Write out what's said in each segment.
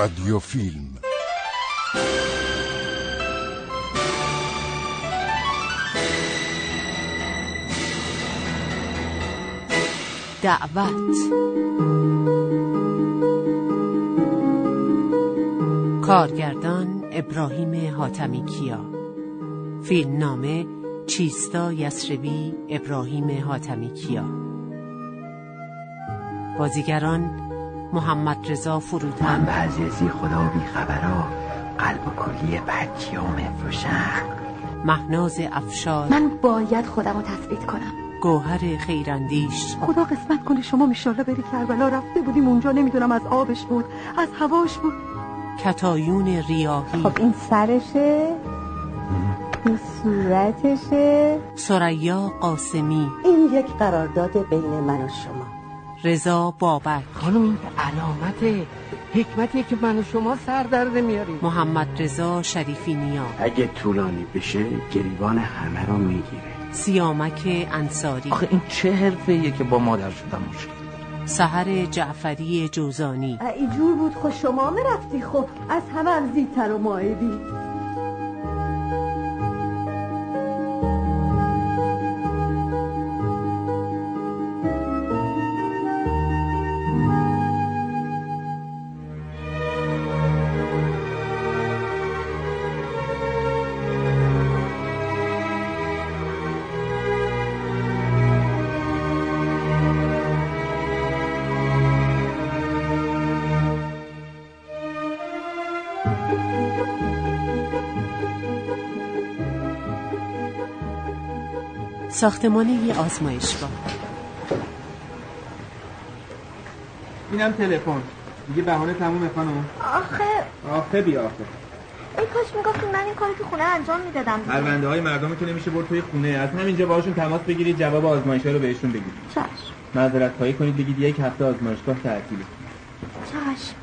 رادیو فیلم دعوت. کارگردان ابراهیم حاتمی کیا. فیلم نامه چیستا یسربی ابراهیم حاتمی کیا. بازیگران محمد رضا فروتن من به عزیزی خدا بی خبرا قلب و کلی بچی ها مفروشم مهناز افشار. من باید خودم رو تثبیت کنم. گوهر خیراندیش. خدا قسمت کنه شما میشالله بری کربلا رفته بودیم اونجا نمی‌دونم از آبش بود از هواش بود. کتایون ریاهی. خب این سرشه؟ این صورتشه؟ سریا قاسمی. این یک قرارداد بین من و شما. رضا بابک. خانم این علامت حکمتیه که من و شما سر در نمیاریم محمد رضا شریفی نیا. اگه طولانی بشه گریبان همه رو می‌گیره. سیامک انصاری. آخه این چه حرفه که با مادر شدم مشکل سحر جعفری جوزانی. اینجور بود خب شما مرفتی خب. از همه هم زیدتر و مایبی ساختمان یه آزمایشگاه. اینم تلفن. دیگه بهانه تمومه خانم. آخه. آخه بی آخه. ای کاش می‌گفتی من این کاری تو خونه انجام می‌دادم. پرونده های مردم که نمیشه برد توی خونه. از همینجا باشون تماس بگیرید جواب آزمایش رو بهشون بگید چشم. معذرت خواهی کنید بگید یک هفته آزمایشگاه تعطیله. چشم.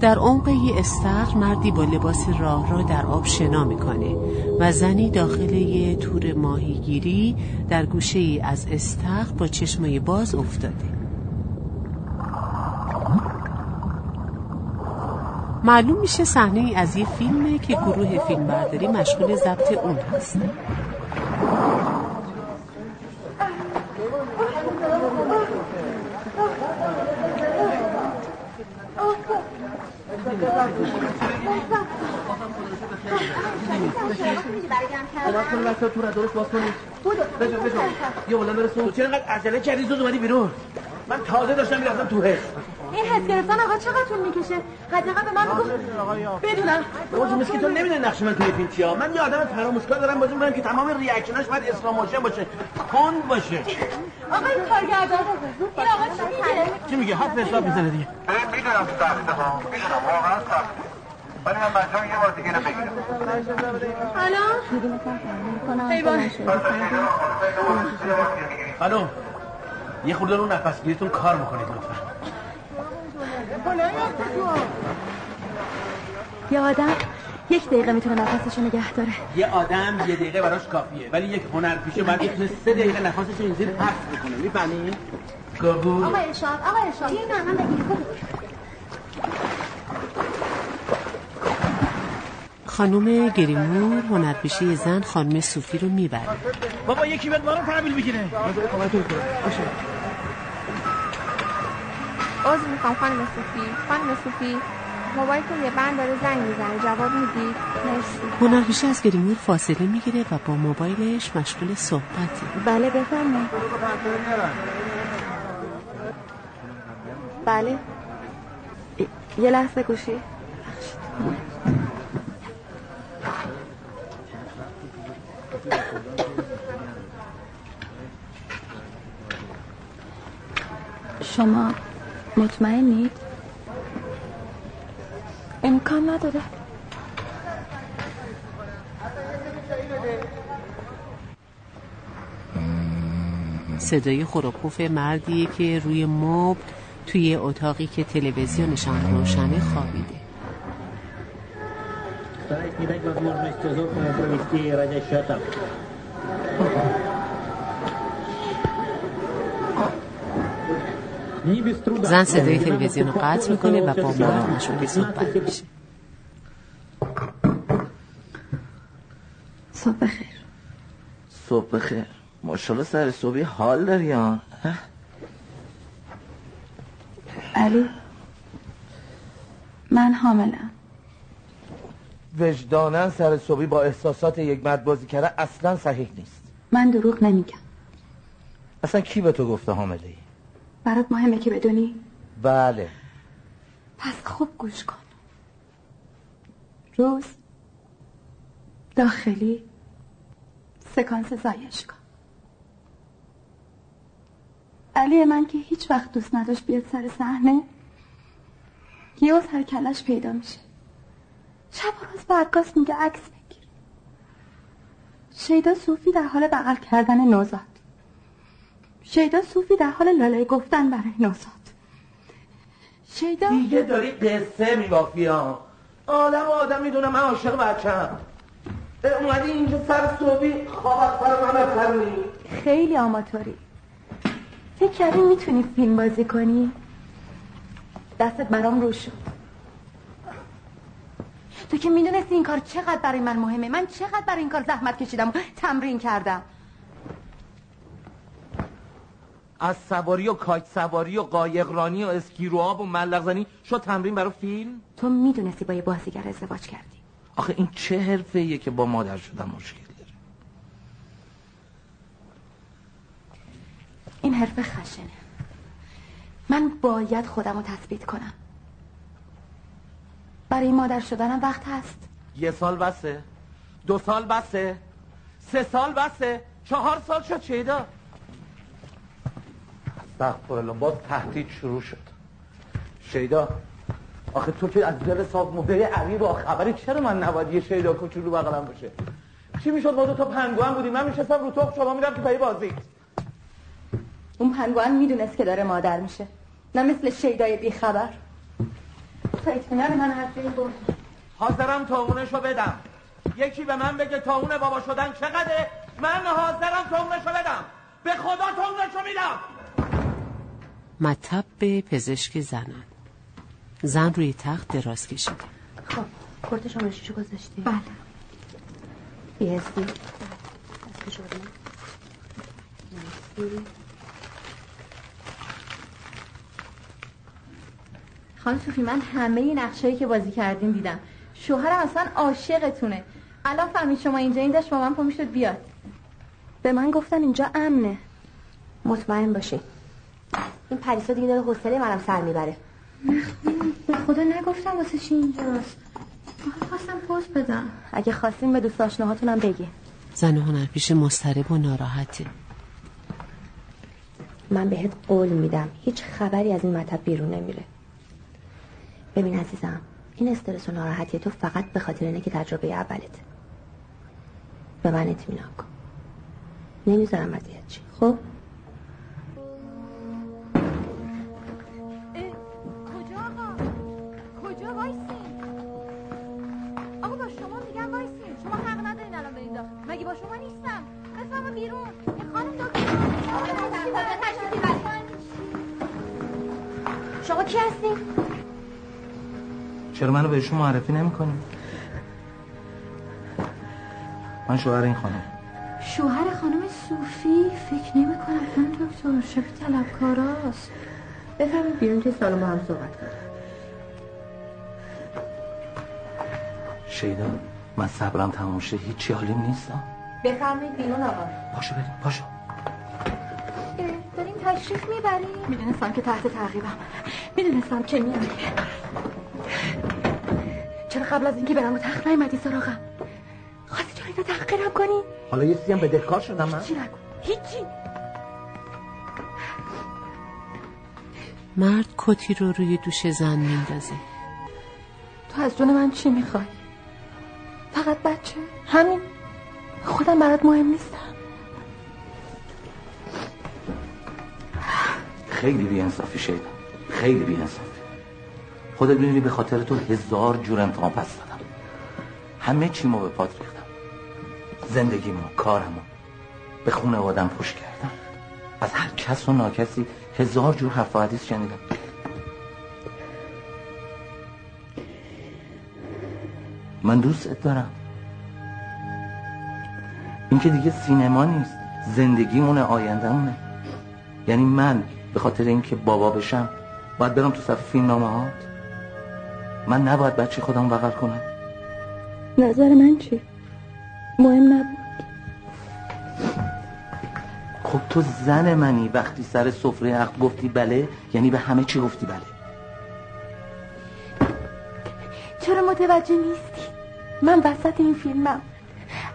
در عمق یه استخر مردی با لباس راه را در آب شنا می‌کنه و زنی داخل یه تور ماهیگیری در گوشه ای از استخر با چشمای باز افتاده. معلوم میشه صحنه ای از یه فیلمه که گروه فیلمبرداری مشغول ضبط اون هست تو را درست باز کنید بجو بجو یه بلند برسون چرا اینقدر عجله کردی؟ زود اومدی بیرون. من تازه داشتم می‌رفتم تو حس. این حس گرفتن آقا چقدر طول می‌کشه؟ حداقل به من بگو بدونم. بابا که تو نمی‌دونی نقش من توی فیلم من یه آدم فراموشکار دارم بازی می‌کنم که تمام ریاکشناش باید اسلام موشن باشه. کند باشه. آقا این کارگردان. این آقا چی میگه؟ چی میگه؟ حرف حساب می‌زنه دیگه. می‌دونم سخته ها. می‌دونم واقعا سخته ولی من مجبورم یه بار دیگه رو بگیرم حیوان الو یه خورده رو نفس گیریتون کار بکنید لطفا. یه آدم یک دقیقه می‌تونه نفسشو نگه داره. یه آدم یه دقیقه براش کافیه ولی یک هنرپیشه باید بتونه سه دقیقه نفسش رو اینجوری حبس بکنه. می‌فهمی؟ گابو آقا ارشاد آقا ارشاد. نه من بگیر خانم گریمور هنرپیشه زن خانم صوفی رو می‌بره. بابا یکی بیاد رو تحویل بگیره عذر می‌خوام خانم صوفی. خانم صوفی موبایلتون یه بند داره زنگ می‌زنه. جواب می‌دید مرسی. هنرپیشه از گریمور فاصله می‌گیره و با موبایلش مشغول صحبته بله بفرمایید. بله. یه لحظه گوشی. شما مطمئنید؟ امکان نداره صدای خروپوف مردیه که روی مبل توی اتاقی که تلویزیونشان روشنه خوابیده Стараясь не дать возможности Зотману провести разящую атаку. Не без труда. زن صدای تلویزیون رو قطع میکنه و با مرد مشغول صحبت میشه صبح بخیر صبح بخیر ماشاءالله سر صبحی حال داری ها علی من حاملم وجدانن سر صبحی با احساسات یک مرد بازی کرده اصلا صحیح نیست. من دروغ نمیگم. اصلا کی به تو گفته حامله ای؟ برات مهمه که بدونی؟ بله. پس خوب گوش کن. روز داخلی سکانس زایشگاه علی من که هیچ وقت دوست نداشت بیاد سر صحنه یه سر کلش پیدا میشه. شب و روز به عکاس میگه عکس بگیر. شیدا صوفی در حال بغل کردن نوزاد. شیدا صوفی در حال لاله گفتن برای نوزاد. شیدا دیگه داری قصه میبافی ها. آدم و آدم می‌دونه من عاشق بچم اومدی اینجا سر صبحی خواب از سر من بپرنی خیلی آماتوری. فکر کردی می‌تونی فیلم بازی کنی؟ دستت برام رو شد تو که می‌دونستی این کار چقدر برای من مهمه. من چقدر برای این کار زحمت کشیدم و تمرین کردم. از سواری و کاج سواری و قایقرانی و اسکیرو آب و ملق زنی شد تمرین برای فیلم؟ تو می‌دونستی با یه بازیگر ازدواج کردی. آخه این چه حرفه ایه که با مادر شدن مشکل داره؟ این حرف خشنه. من باید خودم رو تثبیت کنم. برای مادر شدنم وقت هست. یه سال بسه. دو سال بسه. سه سال بسه. چهار سال شد چیدا استغفرالله باز تهدید شروع شد. شیدا آخه تو که از دل صاحب علی با خبری چرا من نباید یه شیدا کوچولو بغلم باشه؟ چی می‌شد؟ ما دو تا پنگوان بودیم. من میشستم رو توپ شما میرم که پای بازی. اون پنگوان می‌دونست که داره مادر میشه. نه مثل شیدای بیخبر. تا اطمینان من بود حاضرم تاونشو بدم. یکی به من بگه تاون بابا شدن چقدره؟ من حاضرم تاونشو بدم. به خدا تاونشو میدم. مطب به پزشک زنان. زن روی تخت دراز کشیده. خب کورت شمارشیشو گذاشتی؟ بله. بیهستی؟ خانم صوفی من همه نقشایی که بازی کردین دیدم. شوهرم اصلا عاشقتونه. الان فهمید شما اینجا این داشت با من پا می‌شد بیاد. به من گفتن اینجا امنه. مطمئن باشی. این پریسا دیگه داره حوصله منم سر می‌بره. به خدا نگفتم واسه چی اینجاست. فقط خواستم پوز بدم. اگه خواستیم به دوست آشناهاتونم بگی. زن هنرپیشه مضطرب و ناراحته من بهت قول میدم. هیچ خبری از این مطب بیرون نمیره. ببین عزیزم این استرس و ناراحتی تو فقط به خاطر اینه که تجربه اولت. به من اطمینان کن. نمی‌ذارم اذیت چی. خب؟ بهشون معرفی نمی‌کنی؟ من شوهر این خانم. شوهر خانم صوفی؟ فکر نمی کنم خانم دکتر شبیه طلبکاراست. بفرمایید بیرون توی سالن با هم صحبت کنیم. شیدا من صبرم تموم شه. هیچی حالیم نیستم بفرمایید بیرون آقا. پاشو بریم. پاشو داریم تشریف می‌بریم؟ می‌دونستم که تحت تعقیبم. می‌دونستم که میام چرا قبل از اینکه برم و تخت نیومدی سراغم؟ خواستی جایی رو تحقیرم کنی؟ حالا یه چیزی هم بدهکار شدم من هیچی نکن هیچی. مرد کتی رو روی دوش زن میندازه. تو از جون من چی می‌خوای؟ فقط بچه؟ همین. خودم برات مهم نیستم. خیلی بیانصافی شیدا خیلی بیانصافی. خودت می‌دونی به خاطر تو هزار جور امتحان پس دادم. همه چیمو به پات ریختم. زندگیمو کارمو به خونه آدم پوش کردم. از هر کس و ناکسی هزار جور حرف و حدیث شنیدم. من دوستت دارم. این که دیگه سینما نیست زندگیمونه آیندهمونه. یعنی من به خاطر اینکه بابا بشم باید برم تو صف فیلم نامه هات من نباید بچه خودم بغل کنم. نظر من چی؟ مهم نبود. خب تو زن منی وقتی سر سفره عقد گفتی بله یعنی به همه چی گفتی بله. چرا متوجه نیستی؟ من وسط این فیلمم.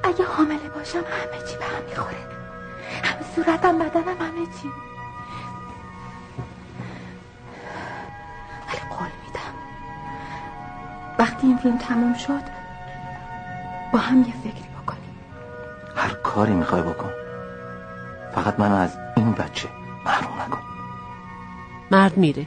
اگه حامله باشم همه چی به هم می‌خوره. همه صورتم بدنم همه چی. این فیلم تموم شد با هم یه فکری بکنیم. هر کاری می‌خوای بکن. فقط منو از این بچه محروم نکن. مرد میره.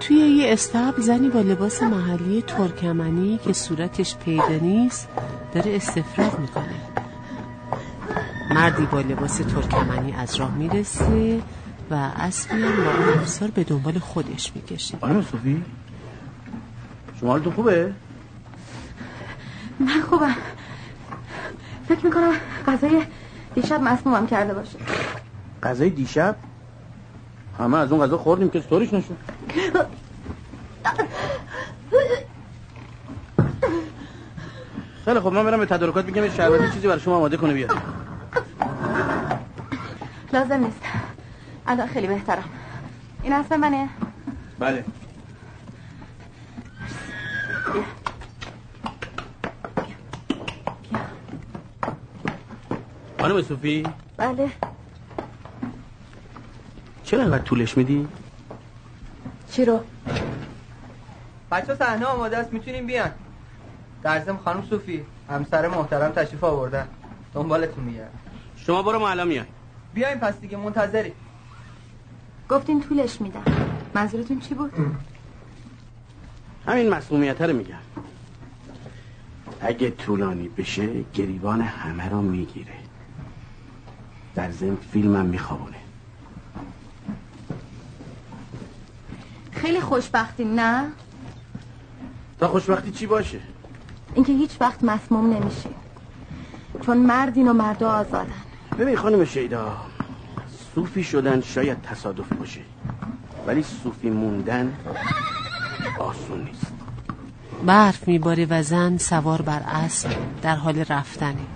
توی یه استبل زنی با لباس محلی ترکمنی که صورتش پیدا نیست داره استفراغ می‌کنه. مردی با لباس ترکمنی از راه می‌رسه و اسبی هم با اون افسار به دنبال خودش می‌کشه. خانم صوفی شما حالتون خوبه؟ من خوبم. فکر می‌کنم غذای دیشب مسمومم کرده باشه. غذای دیشب؟ همه از اون غذا خوردیم که ستوریش نشد. خیلی خب من برم به تدارکات بگم یه شربتی چیزی برای شما آماده کنه بیاد لازم نیست. الان خیلی بهترم. این اسم منه. بله. خانم صوفی؟ بله. چرا انقدر طولش میدی؟ چی رو؟ بچه صحنه آماده است می‌تونیم بیان. در ضمن خانم صوفی همسر محترم تشریف آوردن. دنبالتون میگردن شما برو ما الان میای. بیاین پس دیگه منتظری گفتین طولش میدم. منظورتون چی بود؟ همین مسئولیت رو میگم. اگه طولانی بشه گریبان همه رو می‌گیره. در ضمن فیلمم میخوابونه. خیلی خوشبختی نه؟ تا خوشبختی چی باشه؟ اینکه هیچ وقت مسموم نمیشه چون مردین و مردا آزادن. ببین خانم شیدا صوفی شدن شاید تصادف باشه. ولی صوفی موندن آسون نیست. برف میباره و زن سوار بر اسب در حال رفتنه.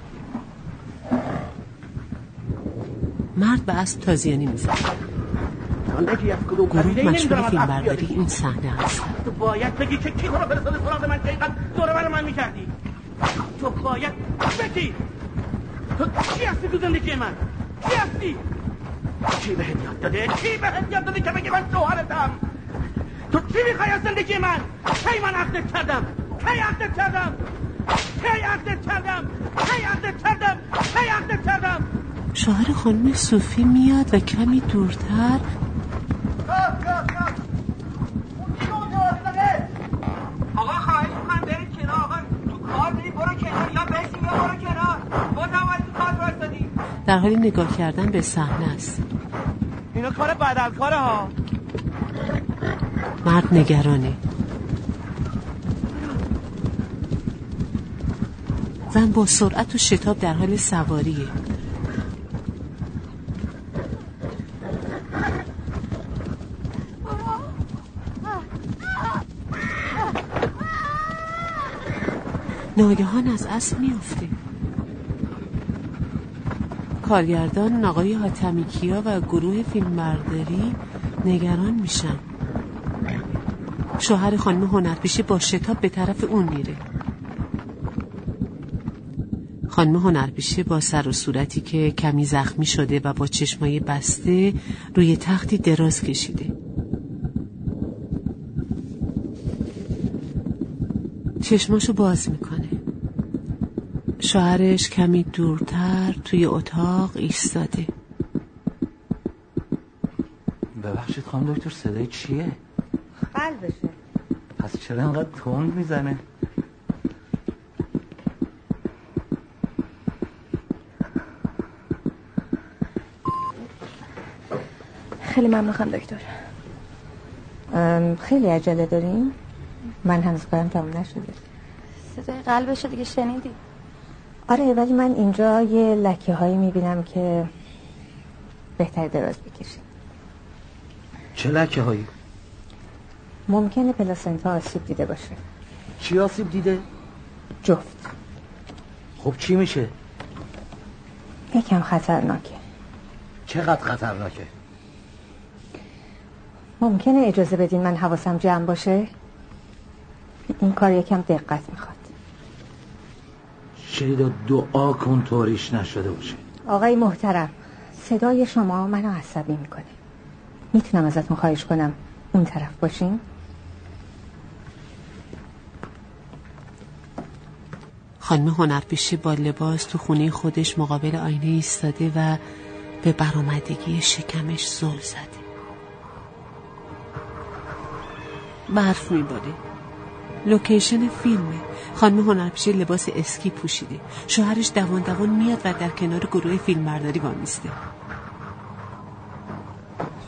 مرد به اسب تازیانی می‌زنه. گروه مشغول فیلم برداری این صحنه است. باید بگی که کی رو فرستاده سراغ من که اینقدر دوره بر من می‌کردی؟ تو باید بگی. تو چی هستی تو زندگی من؟ چی هستی؟ کی به یاد داده؟ کی به یاد داده که بگی من شوهرتم تو چی می‌خوای از زندگی من؟ کی من عقدت کردم؟ کی عقدت کردم؟ کی عقدت کردم؟ کی عقدت کردم؟ کی عقدت کردم؟ شوهر خانم صوفی میاد و کمی دورتر آقا خواهش من برید کنار آقا تو کار بری برو کنار یا بشین یا برو کنار برو نباید تو کار وایسادی در حال نگاه کردن به صحنه است. اینا کار بدلکاره ها. مرد نگرانه. زن با سرعت و شتاب در حال سواریه. ناگهان از اسب میافته. کارگردان آقای حاتمی و گروه فیلمبرداری نگران میشن. شوهر خانم هنرپیشه با شتاب به طرف اون میره. خانم هنرپیشه با سر و صورتی که کمی زخمی شده و با چشمای بسته روی تختی دراز کشیده. چشماشو باز می‌کنه. شوهرش کمی دورتر توی اتاق ایستاده. ببخشید خانم دکتر صدای چیه؟ قلبشه پس چرا انقدر تند می‌زنه؟ خیلی ممنون خانم دکتر. خیلی عجله داریم من هنوز کارم تموم نشده. صدای قلبش رو دیگه شنیدی؟ آره ولی من اینجا یه لکه هایی می‌بینم که بهتر دراز بکشیم چه لکه هایی؟ ممکنه پلاسنتا آسیب دیده باشه چی آسیب دیده؟ جفت خب چی میشه؟ یکم خطرناکه چقدر خطرناکه؟ ممکنه اجازه بدین من حواسم جمع باشه این کار یکم دقت می‌خواد شیدا دعا کن طوریش نشده باشه. آقای محترم صدای شما منو عصبی می‌کنه. می‌تونم ازتون خواهش کنم اون طرف باشین؟ خانم هنرپیشه با لباس تو خونه خودش مقابل آینه ایستاده و به برآمدگی شکمش زل زده. برف میباره. لوکیشن فیلمه خانم هنرپیشه لباس اسکی پوشیده. شوهرش دوان دوان میاد و در کنار گروه فیلم برداری وامیسته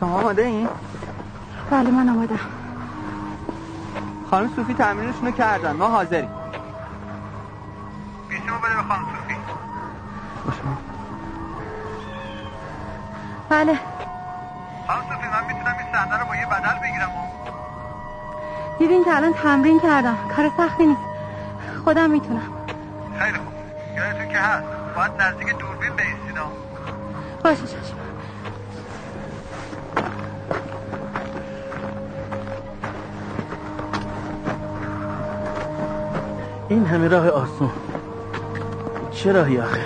شما آماده این؟ بله من آمادم خانم صوفی تمرینشونو کردن. ما حاضریم. بده به خانم صوفی. بله. خانم صوفی من می‌تونم این صحنه رو با یه بدل بگیرم دیدین که الان تمرین کردم. کار سختی نیست. خودم می‌تونم. خیلی خوب. یادتون که هست. باید نزدیک دوربین بیستین ها. باشه چشم این همه راه آسون. چه راهی آخه؟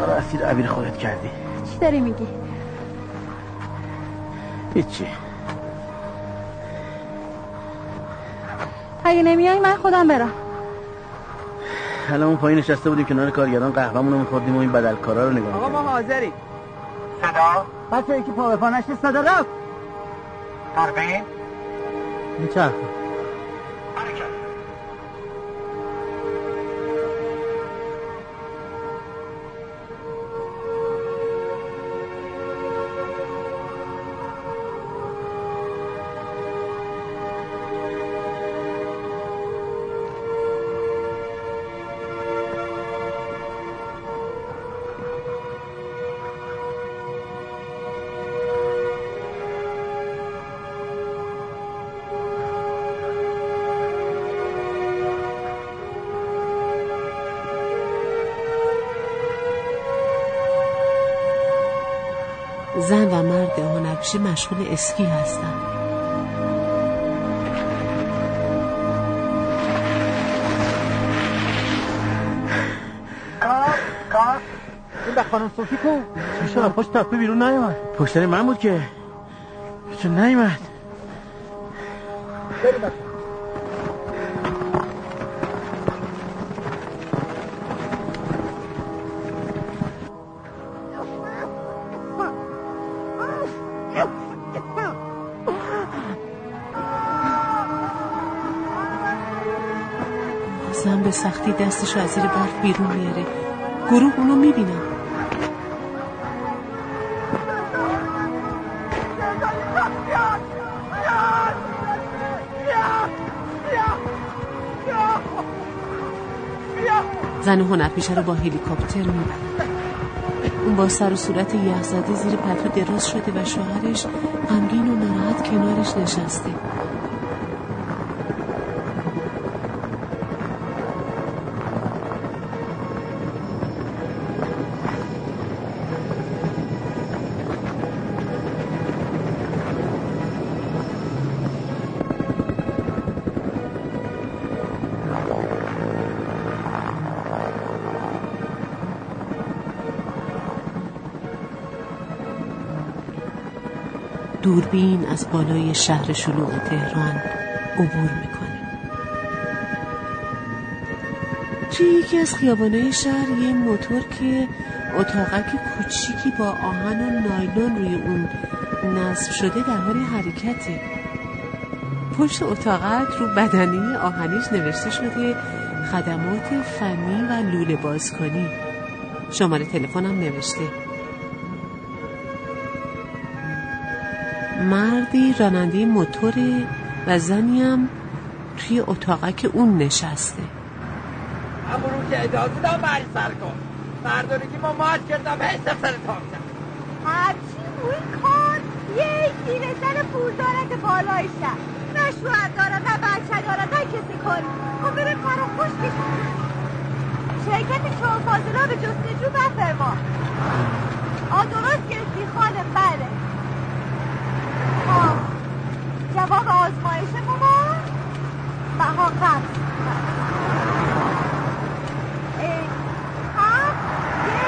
آره اسیر عبیر خودت کردی. چی داری میگی؟ هیچی. اگه نمیای من خودم برم. الان اون پایین نشسته بودیم کنار کارگران قهوه‌مون رو می‌خوردیم و این بدلکارا رو نگاه آقا ما حاضریم. صدا؟ بچه یکی پا به پا نشته صدا رفت. دوربین می‌چرخه. هنرپیشه مشغول اسکی هستن این به خانم صوفی کن چی شد پشت تپه بیرون نیومد؟ پشتری من بود که. چون نیومد. سختی دستش از زیر برف بیرون میاره. گروه اونو می‌بینن زن هنرپیشه رو با هلیکوپتر می‌برن اون با سر و صورت یخزده زیر پتو دراز شده و شوهرش غمگین و ناراحت کنارش نشسته. دوربین از بالای شهر شلوغ تهران عبور می‌کنه. توی یکی از خیابانهای شهر یه موتور که اتاقک کوچیکی با آهن و نایلون روی اون نصب شده در حال حرکته. پشت اتاقک رو بدنه آهنیش نوشته شده خدمات فنی و لوله بازکنی. شماره تلفنم نوشته. مردی راننده موتوره و زنی هم توی اتاقک اون نشسته. امرو که اجازه دام بری سر کن مردانی که ما ماج کردم هی سفر تام هرچی روی کار یه پیرزن پول دارد بالای شهر نه شوهر دارد نه بچه دارد نه کسی کاری. خب بره کار خوش شرکت چون فاضلا به جستجو بفرما آ درست گرفتی خانم بله آه جواب آزمایش ما بها قبض ای هفت دو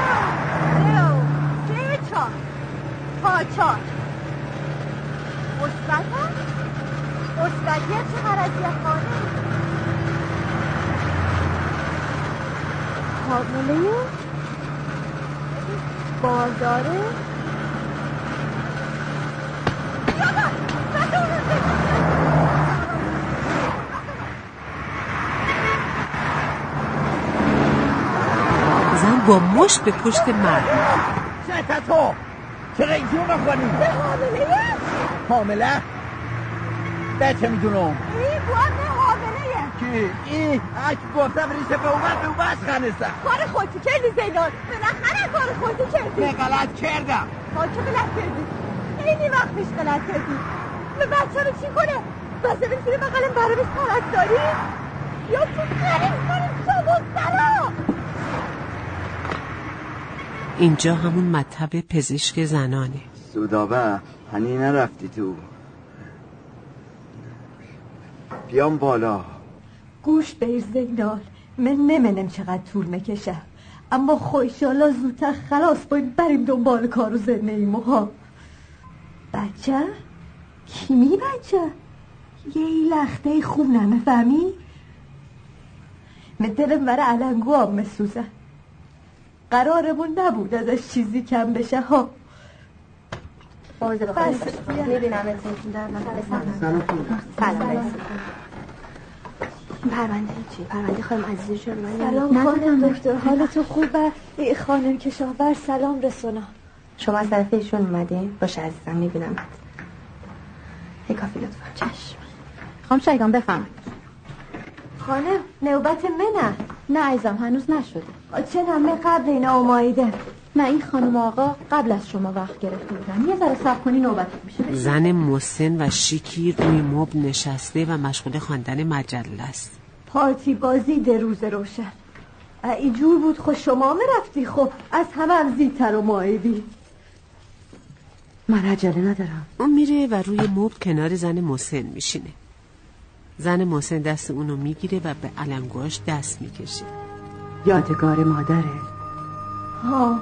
دو سه چار تا چار مثبت هم مثبتیت چه غرضی خانه حامله بارداره زن با مشت به پشت مرد. چه تو چرا اینجور بخوانی به حامله حامله؟ به چه می‌دونم؟ این حامله کی؟ ای اک گفتم ریشه به اومد به اومد خنستم کار خودتی کردی زینال بالاخره کار خودتی کردی نه غلط کردم. ها چه غلط کردی؟ خیلی وقت پیش غلط کردی. به بچه رو چی کنه؟ بسه بسیری بقلم برای سرت داری؟ یا تو غریب کنیم شما اینجا همون مطب پزشک زنانه. سودابه هنی نرفتی تو. بیام بالا. گوش بیر زینال من نمینم چقدر طول می‌کشه. اما خوشالا زودتر خلاص باید بریم دنبال کار و زنه ها بچه؟ کیمی بچه؟ یه لخته خوب نمی‌فهمی؟ من دلم برای علنگو هم مسوزه. قرارمون نبود ازش چیزی کم بشه ها. می‌بینم سلام. سلام. پرونده چی؟ پرونده خانم عزیزی شد من سلام خانم دکتر حال تو خوبه خانم کشاور سلام رسونا. شما از طرف ایشون اومدین؟ باشه عزیزم می‌بینم. یه کافی لطفا. چشم. خانم شایگان بفهم خانم نوبت منه. نه عزیزم هنوز نشده. چه همه قبل اینا اومایده نه این خانم آقا قبل از شما وقت گرفته بودن یه ذره صبر کنی نوبت میشه. زن مسن و شیکی روی مبل نشسته و مشغول خواندن مجله است. پارتی بازی در روز روشن. اینجور بود خود شما رفتی. خب از همه هم زیدتر و مایدی من عجله ندارم. اون میره و روی مبل کنار زن مسن میشینه. زن مسن دست اونو می‌گیره و به علمگوهاش دست می‌کشه. یادگار مادره. ها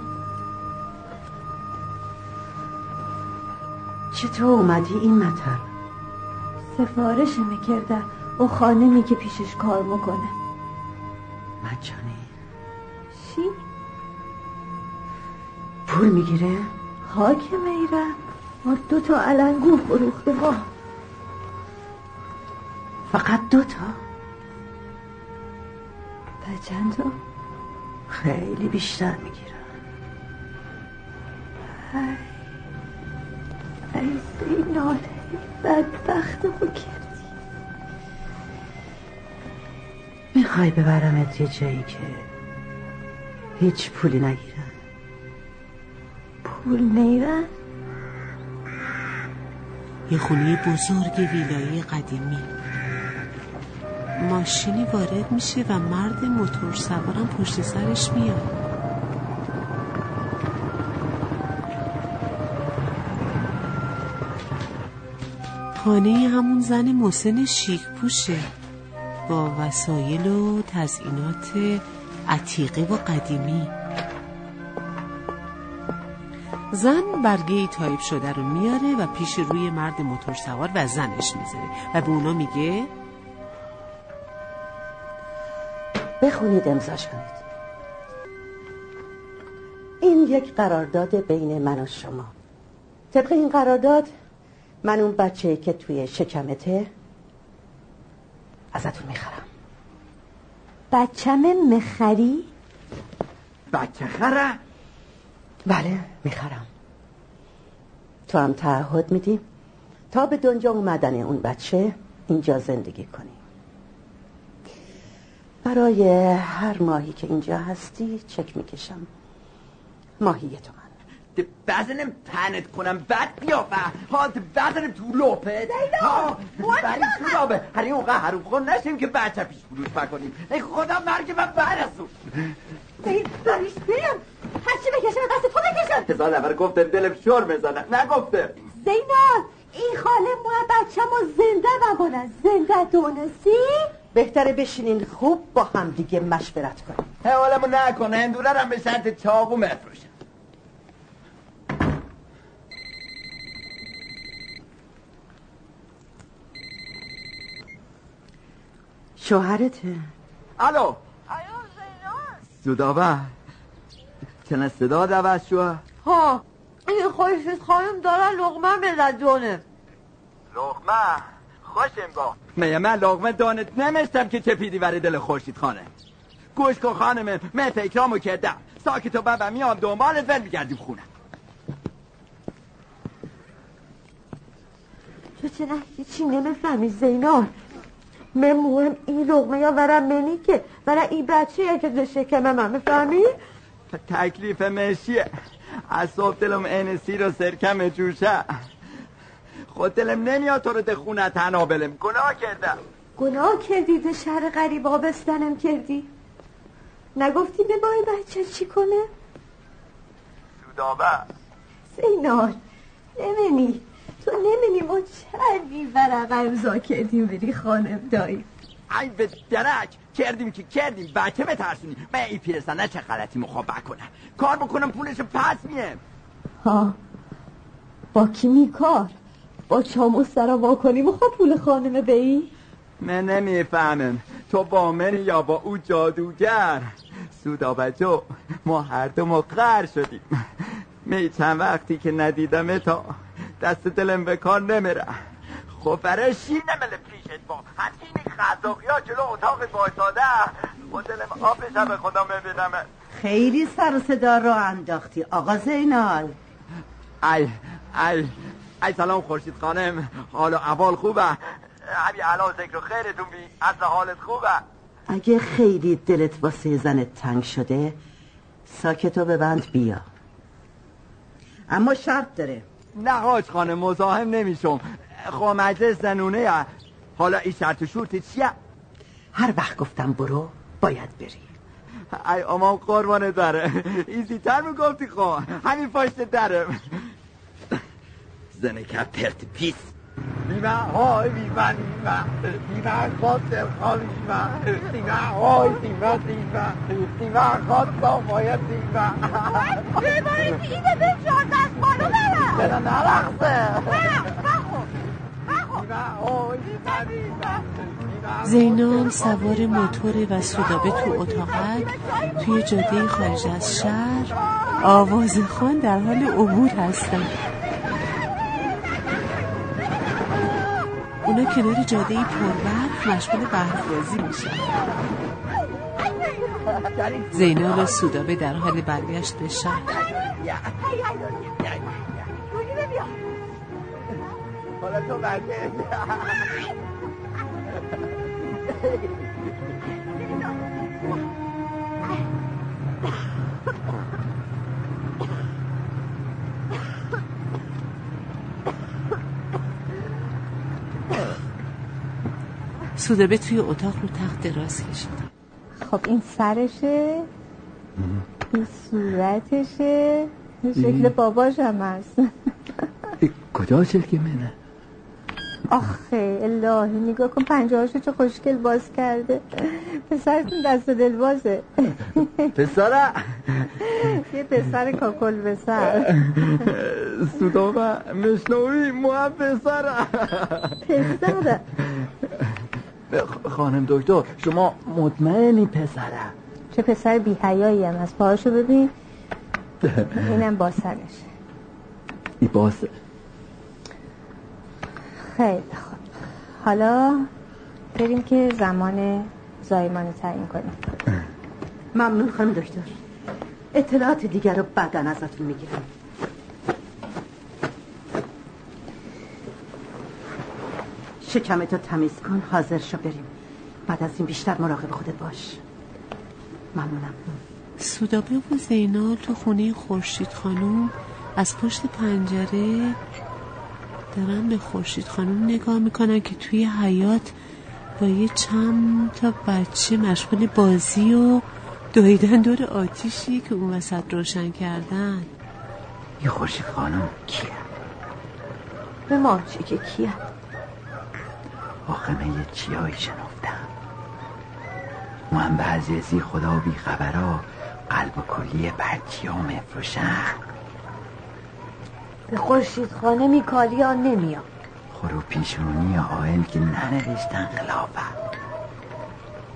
چطور اومدی این مطب سفارش می‌کرده او خانمی که پیشش کار می‌کنه مجانی چی؟ پول می‌گیره؟ خاک میره ما دو تا علنگو فروخته ما فقط دو تا؟ چند تا؟ خیلی بیشتر می‌گیره ای ای زیناله بدبخت رو کردی. می‌خوای ببرمت یه جایی که هیچ پولی نگیرن پول نیرن یه خونه بزرگ ویلایی قدیمی. ماشینی وارد میشه و مرد موتور سوارم پشت سرش میاد. خانه همون زن مسن شیک پوشه با وسایل و تزئینات عتیقه و قدیمی. زن برگه تایپ شده رو میاره و پیش روی مرد موتور سوار و زنش می‌ذاره و به اونا میگه بخونید امضاش کنید. این یک قرارداد بین من و شما. طبق این قرارداد من اون بچه که توی شکمته ازتون می‌خرم. بچم مخری؟ بچه خره؟ بله می‌خرم. تو هم تعهد میدی؟ تا به دنیا اومدن اون بچه اینجا زندگی کنی. برای هر ماهی که اینجا هستی چک می‌کشم. ماهی تو. بزنم تنت کنم بد بیافه ها بزنم تو لوپت ها بری تو لابه هری اونقدر هرو خون نشیم که بچه پیش بروش بکنیم ای خدا مرگ من برسون داریش بیام هرچی بکشم دست تو بکشم هزار نفر گفته دلم شور بزنه نگفته زینب این خاله ما بچه ما زنده بمانه زنده دونستی؟ بهتره بشینین خوب با هم دیگه مشورت کنیم حوالمو نکنه هندوره هم به شرط چاقو مفروشم شوهرته. الو. سودابه چنه صدا دوست شو ها این خوشت خانم دارن لغمه ملدونه لغمه خوشم با. میه من لغمه دانت نمیشتم که چه پیدی وری دل خورشید خانه. گوش کن خانمه من فکرامو کردم. ساکت و بابا میام دنبالت ول میگردیم خونه. تو چه نه چی نمی‌فهمی زینار. من مهم این لغمه یا ورم منی که ورم این بچه که در شکم من می‌فهمی؟ تکلیف مشیه از صبح دلم این سیر و سرکم جوشه. خود دلم نمیاد تو رو ده خونه تنها بلم گناه کردم. گناه کردی؟ ده شهر غریب آبستنم کردی. نگفتی به بای بچه چی کنه؟ سودابه. زینار نمینی. تو نمینی ما چندی ورقه امضا کردیم بری خانم دایی. ای به درک. کردیم که کردیم. بچه بترسونی؟ من این پیرسنه چه غلطی مخواب بکنم؟ کار بکنم پولش پس میم ها. با کی می کار با چامو سرا واکنی مخواب پول خانمه بی؟ من نمی‌فهمم. تو با من یا با او جادوگر؟ سودا بچو ما هر دو مقر شدیم. می چند وقتی که ندیدم تا دست دلم به کار نمیره. برای شیر نمله پیشت با. همین خزاقی ها جلو اتاق بایستاده خود دلم آبش به خدا می‌بینم خیلی سر و صدا رو انداختی آقا زینال. ای ای ای سلام خورشید خانم. حال و احوال خوبه؟ همین الان ذکر خیرتون بی اصل حالت خوبه؟ اگه خیلی دلت واسه زنت تنگ شده ساکتو ببند بیا. اما شرط داره. نه حاج خانم مزاحم نمیشم. خب مجلس زنونه. حالا این شرط و شورت چیه؟ هر وقت گفتم برو باید بری. ای اما قربانه داره. ایزی تر می‌گفتی خب. همین پشت درم. زنه که پرت پیس بیمه های بیمه بیمه بیمه خواست خواه بیمه بیمه های بیمه بیمه بیمه خواست باید بیمه ببایید اینه به چهار دست بالو برم چرا نرخصه زینال سوار موتور و سودابه تو اتاقک توی جاده خارج از شهر. آواز خان در حال عبور هستن. اونا کنار جاده پربرف مشغول برفبازی میشن. زینال و سودابه در حال برگشت به شهر. برگه سودابه توی اتاق رو تخت دراز کشید خب این سرشه؟ این صورتشه؟ شکل باباش هم هست. کجا شکل منه؟ آخه الهی نگاه کن پنجه چه خوشگل باز کرده. پسرتون دست دل بازه. پسره یه پسر کاکل پسر سودابه مشنوی مهم پسره پسره خ- خانم دکتر شما مطمئنی پسرم چه پسر بی حیایی هم از پاهاشو ببین. اینم با سرش ای باسه خیلی خوب. حالا بریم که زمان زایمان تعیین کنیم. ممنون خانم دکتر. اطلاعات دیگر رو بعدا ازتون می‌گیرم. شکمتو تمیز کن حاضر شو بریم. بعد از این بیشتر مراقب خودت باش. ممنونم. سودابه و زینال تو خونه خورشید خانوم از پشت پنجره دارن به خورشید خانوم نگاه می‌کنن که توی حیات با یه چند تا بچه مشغول بازی و دویدن دور آتیشی که اون وسط روشن کردن. یه خورشید خانم کیه؟ به ما چه که کیه؟ من یه چیایی شنفتم. بعضی ازی خدا بی خبرها قلب و کلی بچی ها مفروشن به خورشید خانه میکالیا نمیاد؟ خورو پیشونی آئل که ننوشتن خلافه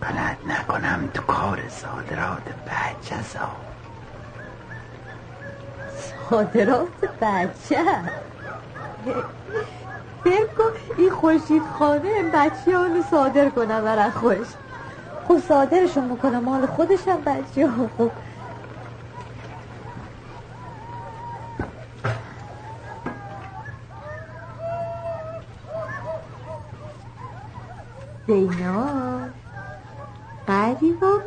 غلط نکنم تو کار صادرات بچه سا صادرات بچه کن این خورشید خانه بچه رو صادر کنم برای خوش خب صادرشون می‌کنم مال خودشم بچه ها. خب. زینا قریبامه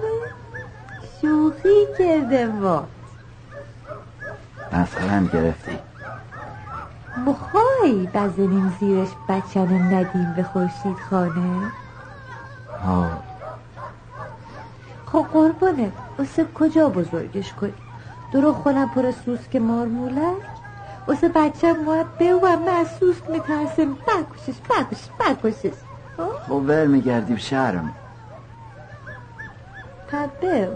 شوخی کرده ما مسخرم گرفتی. مخوای بزنیم زیرش رو ندیم به خورشید خانه. ها خب قربانه واسه کجا بزرگش کنی درو خونم پر سوسک مارمولک واسه بچه محبه و هم محسوس میترسم بکشش بکشش بکشش خب ور میگردیم شهرم پبه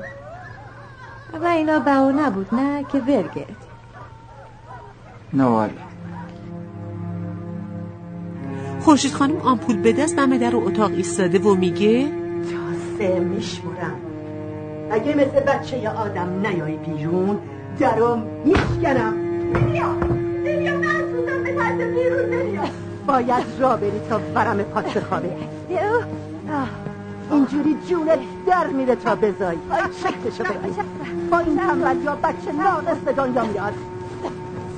و اینا بهو نبود نه که ورگرد نه خورشید خانم آمپول به دست دم در اتاق ایستاده و میگه سه میشمورم اگه مثل بچه یا آدم نیای بیرون درم میشکنم. بیا بیا محسوسم به ترس بیرون نمیا باید را بری تا برم پات بخوابه اینجوری جونت در میره تا بزای شکلشو ببین با این تنبل یا بچه ناقص به دنیا میاد.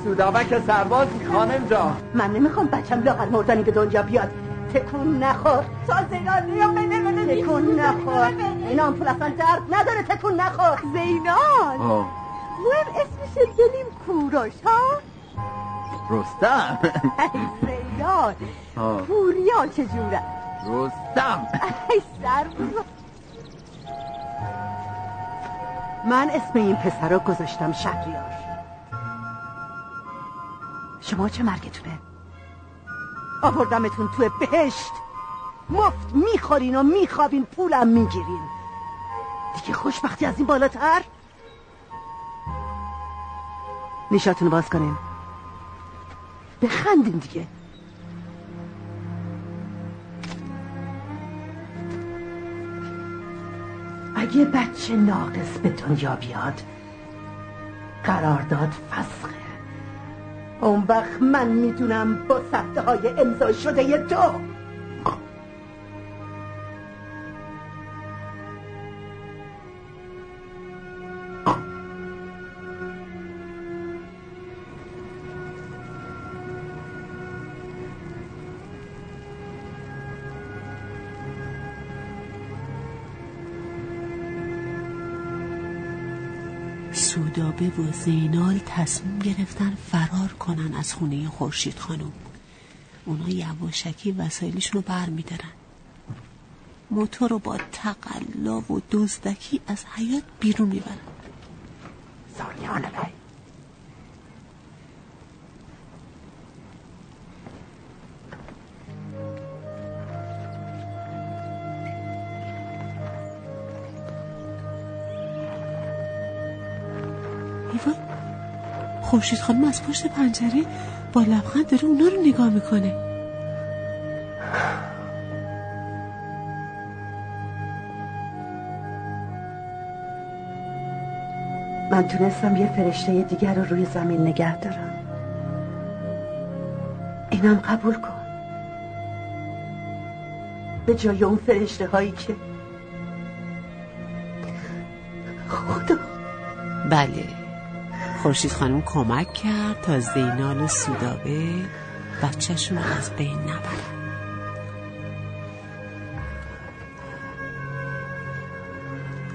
سودابک سرباز خانم جا. من نمی‌خوام بچم لاغر مردنی به دنیا بیاد. تکون نخور. تا زینال یا بده تکون نخور. این آمپول اصلا درد نداره. تکون نخور. زینال. مهم اسمش دلیم کوروش ها؟ رستم. زینال. آه. پوریا چجوره رستم. ای سر من اسم این پسر رو گذاشتم شهریار. شما چه مرگتونه؟ آوردمتون توی بهشت. مفت می‌خورین و میخوابین پولم می‌گیرین. دیگه خوشبختی از این بالاتر؟ نیشاتون باز کنین. بخندین دیگه. اگه بچه ناقص به دنیا بیاد قرارداد فسخه. اون وقت من می‌دونم با سخته های امضا شده تو. سودابه و زینال تصمیم گرفتن فرار کنن از خونه خورشید خانم. اونا یواشکی وسایلشون رو بر میدارن موتور رو با تقلا و دزدکی از حیات بیرون می‌برن. سالیان بی ایوان خوشید خانم از پشت پنجره با لبخند داره اونا رو نگاه می‌کنه. من تونستم یه فرشته دیگر رو روی زمین نگه دارم. اینم قبول کن. به جای اون فرشته هایی که خدا. بله. خورشید خانم کمک کرد تا زینال و سودابه بچهشون رو از بین نبرن.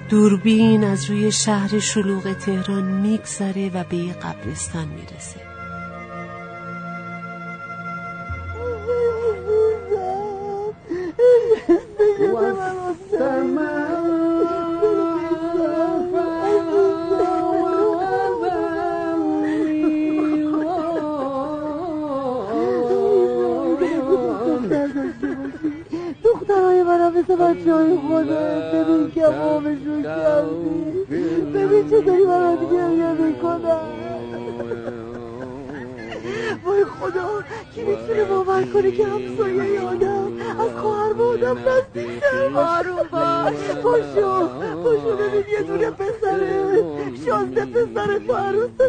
دوربین از روی شهر شلوغ تهران میگذره و به قبرستان می‌رسه. پسر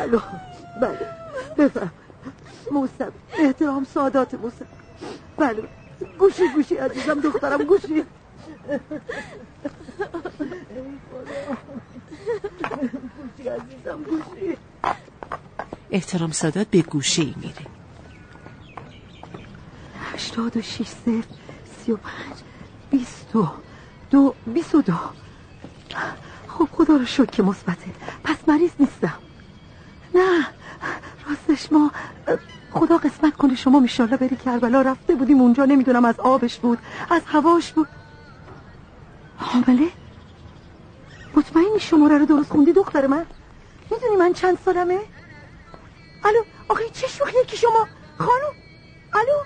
الو بله بفهم موسم احترام سادات موسم. بله گوشی گوشی عزیزم دخترم گوشی. احترام سادات به گوشه ای میره. هشتاد و شیش صفر سی و پنج بیست و دو بیست و دو خب شکر که مثبته. پس مریض نیستم. نه راستش ما خدا قسمت کنه شما میشالله بری کربلا رفته بودیم اونجا نمی‌دونم از آبش بود از هواش بود. حامله مطمئنی شماره رو درست خوندی دختر من؟ می‌دونی من چند سالمه؟ الو آخه چه شوخیه که شما؟ خانم الو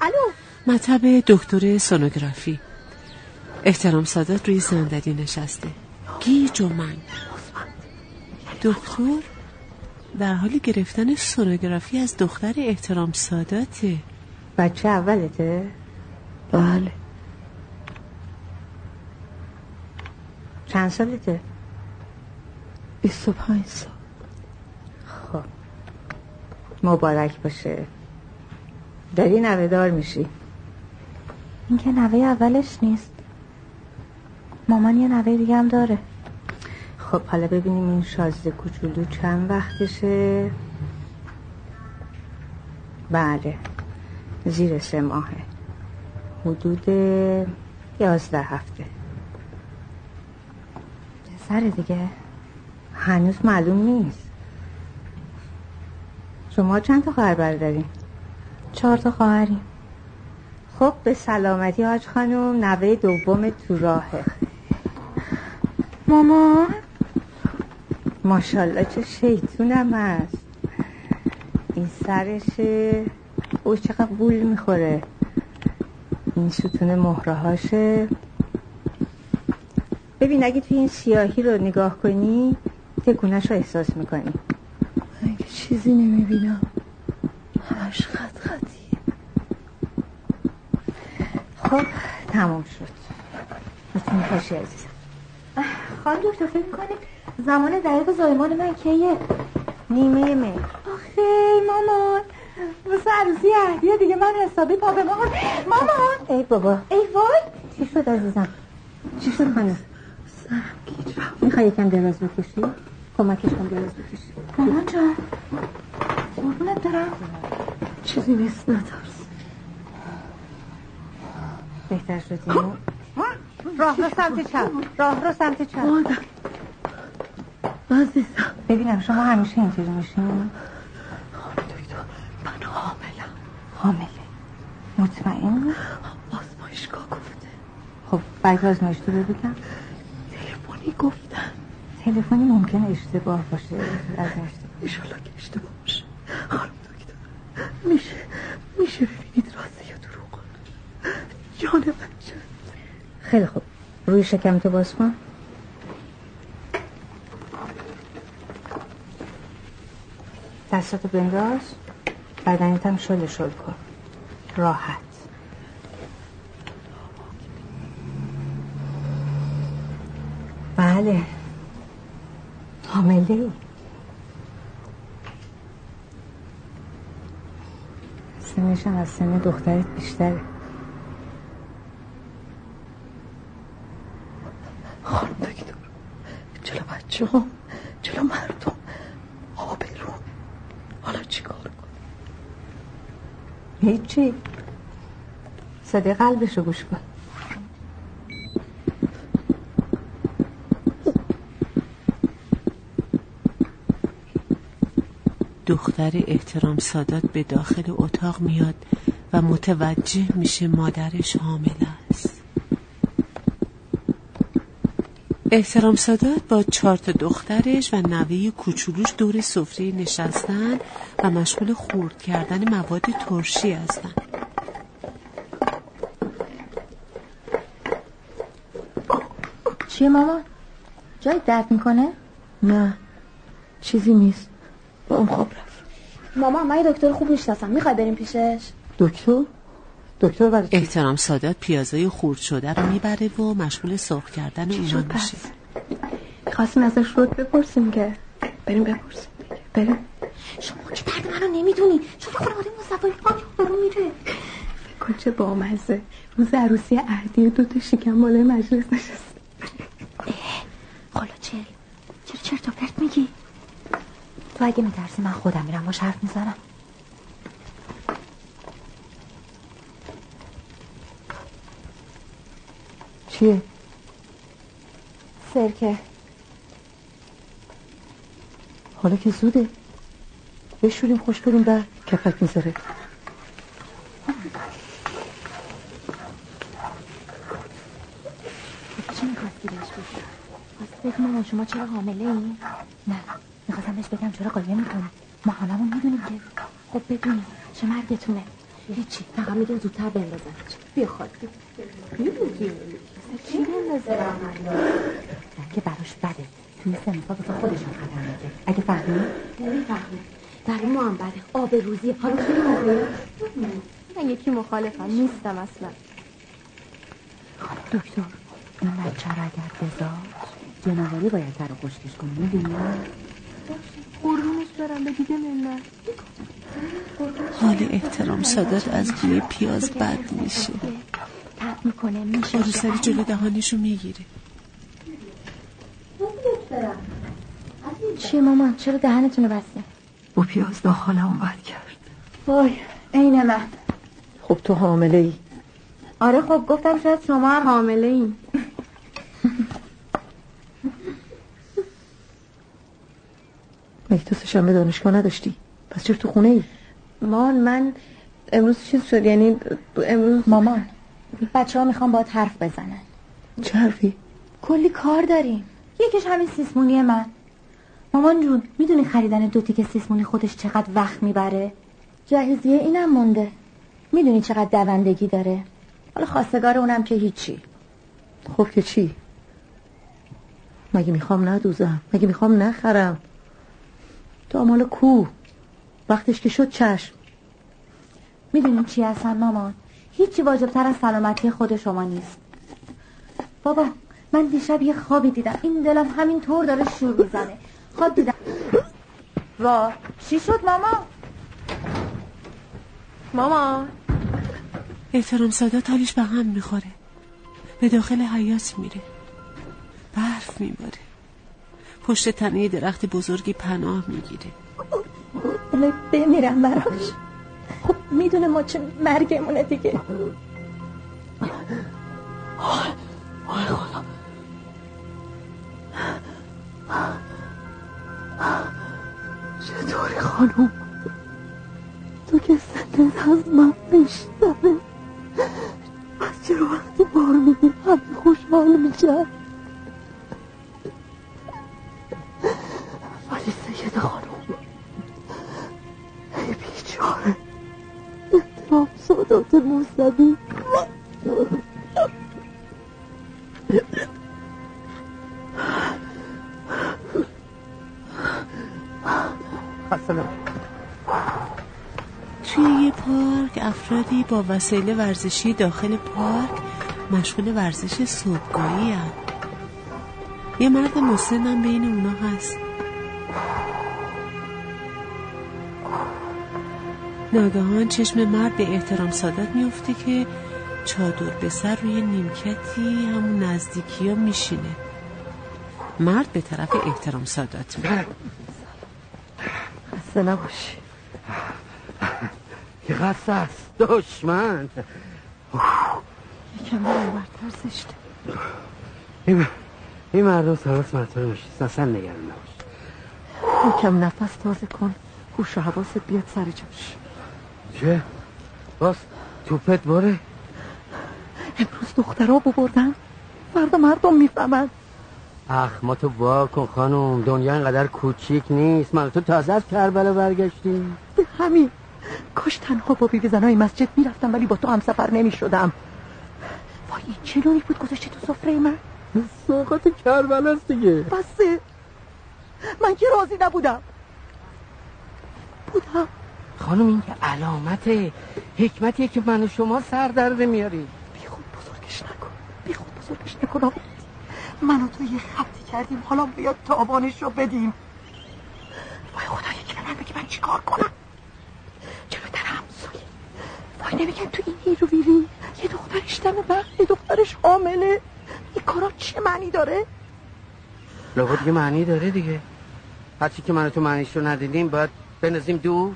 الو. مطب دکتر سونوگرافی. احترام سادات روی صندلی نشسته. گیج و منگ. دکتر در حال گرفتن سونوگرافی از دختر احترام ساداته. بچه اولته؟ بله. چند سالته؟ بیست و پنج سال. خب. مبارک باشه. داری نوه دار میشی. این که نوه اولش نیست. مامان یه نوه دیگه هم داره. خب حالا ببینیم این شازده کوچولو چند وقتشه؟ بله زیر سه ماهه. حدود یازده هفته. پسر دیگه؟ هنوز معلوم نیست. شما چند تا خواهر برادرین؟ چهار تا خواهریم. خب به سلامتی حاج خانم نوه دوم تو راهه. مامان ماشاءالله چه شیطونم هست. این سرشه او چقدر بول می‌خوره. این ستون مهره هاشه ببین اگه توی این سیاهی رو نگاه کنی تکونش رو احساس می‌کنی. من که چیزی نمی‌بینم همش خط خطیه. خب تمام شد. می‌تونی پاشی عزیزم. خانم دکتر فکر کنید زمان دقیق زایمان من کیه نیمه مهر. آخه مامان واسه عروسی اهدیه دیگه من حسابی پا به مامان. مامان! ای بابا. ای وای! چی شد عزیزم؟ چی شد خانم؟ می‌خوای یکم دراز بکشی؟ کمکش کن دراز بکشی. مامان جان. قربونت دارم چیزی نیست نترس. بهتر شدی راه رو سمت چپ. راه رو سمت چپ. مادر عزیزم. ببینم شما همیشه اینجوری میشین خانم دکتر من حاملم. حامله. مطمئن؟ آزمایشگاه گفته. خب برگ آزمایش تو رو بگم. تلفنی گفتم تلفنی ممکنه اشتباه باشه. از اشتباه که اشتباه باشه. خانم دکتر میشه میشه ببینید راسته یا دروغ؟ جان بچه خیلی خوب. روی شکم تو باز کن. دستاتو بنداز. بدنیت هم شل شل کن. راحت. بله. حامله. ای سنش از سن دخترت بیشتره خانم دکتر جلو بچه هم جلو مردم. آبرون حالا چی کار کن هیچی. صدای قلبشو گوش کن. دختر احترام سادات به داخل اتاق میاد و متوجه میشه مادرش حامل است احترام سادات با چهار تا دخترش و نوه کوچولوش دور سفره نشستن و مشغول خورد کردن مواد ترشی هستن. چیه مامان؟ جای درد می‌کنه؟ نه چیزی نیست. با اون خواب رفت. مامان من یه دکتر خوب می‌شناسم می‌خوای بریم پیشش؟ دکتر؟ دکتر برای؟ احترام سادات پیازای خورد شده رو می‌بره و مشغول سرخ کردن اونا میشه. خواستیم ازش رود بپرسیم که. بریم بپرسیم. بریم. شما که درد منو نمی‌دونی. چون خانواده مصطفی پاک برو میره؟ فکر چه بامزه. روز عروسی عهدی دو تا شکم بالای مجلس نشست حالا چه چرا؟ چرت و پرت میگی؟ تو اگه میترسی من خودم میرم باش حرف می‌زنم. چیه؟ سرکه. حالا که زوده. بشوریم خوش بریم بر. کفک می‌ذاره. چی می‌خواستی بهش بگی؟ خواستی بگی مامان شما چرا حامله ای؟ نه می‌خواستم بهش بگم چرا قایم می‌کنی ما هممون می‌دونیم که. خب بدونیم چه مرگتونه هیچی. فقط میگم زودتر بندازن بیا خواهد بیا بندازه که براش بده. توی سنفا بسا خودشون خطر میده اگه فهمی؟ نمی‌فهمی برای ما هم بده. آب روزی حالا خیلی من یکی مخالفم. نیستم اصلا. دکتر این بچه رو اگر بزاد جنوالی باید در رو خشکش کنی می‌دونی؟ قربونش برم به دیگه منت حال احترام سادات از بوی پیاز بد میشه. تب می‌کنه میشه روسری جلو دهانشو می‌گیره. چیه مامان چرا دهنتونو بستین با پیاز داخلمون بد کرد. وای عین من. خب تو حامله ای آره خب گفتم شاید شما هم حامله این مگه تو سه‌شنبه دانشگاه نداشتی؟ پس چرا تو خونه ای مان من امروز چیز شد یعنی امروز مامان. بچه ها می‌خوام باید حرف بزنن. چه حرفی؟ کلی کار داریم. یکیش همین سیسمونی من. مامان جون می‌دونی خریدن دو تیکه سیسمونی خودش چقدر وقت می‌بره؟ جهیزیه اینم مونده. می‌دونی چقدر دوندگی داره؟ حالا خواستگار اونم که هیچی. خب که چی؟ مگه می‌خوام ندوزم؟ مگه می‌خوام نخرم؟ تو مال کو؟ وقتش که شد چشم. می‌دونی چی هستن مامان؟ هیچی واجبتر از سلامتی خود شما نیست. بابا من دیشب یه خوابی دیدم. این دلم همین طور داره شور می‌زنه. خواب دیدم. وا چی شد ماما؟ ماما؟ احترام سادات حالش به هم می‌خوره. به داخل حیات میره. برف میباره. پشت تنه درخت بزرگی پناه می‌گیره. بمیرم براش. خب می‌دونه ما چه مرگمونه دیگه. آی خدا چطوری خانم؟ تو که سنت از من بیشتره. پس چرا وقتی بار میدی خوشحال میشن؟ ولی سید خانم ای بیچاره. احترام سادات موسوی توی یه پارک افرادی با وسایل ورزشی داخل پارک مشغول ورزش صبحگاهی هم. یه مرد مسنم بین اونا هست ناگهان چشم مرد به احترام سادات میفته که چادر به سر روی نیمکتی همون نزدیکی ها میشینه. مرد به طرف احترام سادات میره خسته نباشی. که قصد است دشمن. یکم برتر زشته این, این مردم سراس مطور میشیست اصلا نگران نباش. یکم نفس تازه کن. هوش و حواست بیاد سر جاش. چه؟ باز توپت باره؟ امروز دخترها ببردن. فردا مردم می‌فهمن اخ ما تو وا کن خانم. دنیا اینقدر کوچیک نیست. من تو تازه از کربلا برگشتی به همین. کاش تنها با بیبی زنای مسجد می‌رفتم ولی با تو هم سفر نمی‌شدم. وای این چه نونی بود گذاشتی تو سفره من؟ سوقات کربلا است دیگه. بسه. من که راضی نبودم. بودم. خانم این که علامت حکمتیه که من و شما سر در میاری بی خود بزرگش نکن. بی خود بزرگش نکن. آقا من و تو یه خطی کردیم. حالا بیاد تابانش رو بدیم. وای خدا یکی به من بگی من چیکار کنم؟ چرا در همسایه. وای نمیگم تو این هیرو ویری یه دخترش دم من یه دخترش حامله این کارا چه معنی داره؟ لابد یه معنی داره دیگه. هرچی که من تو معنیش رو ندیدیم باید بنزیم دور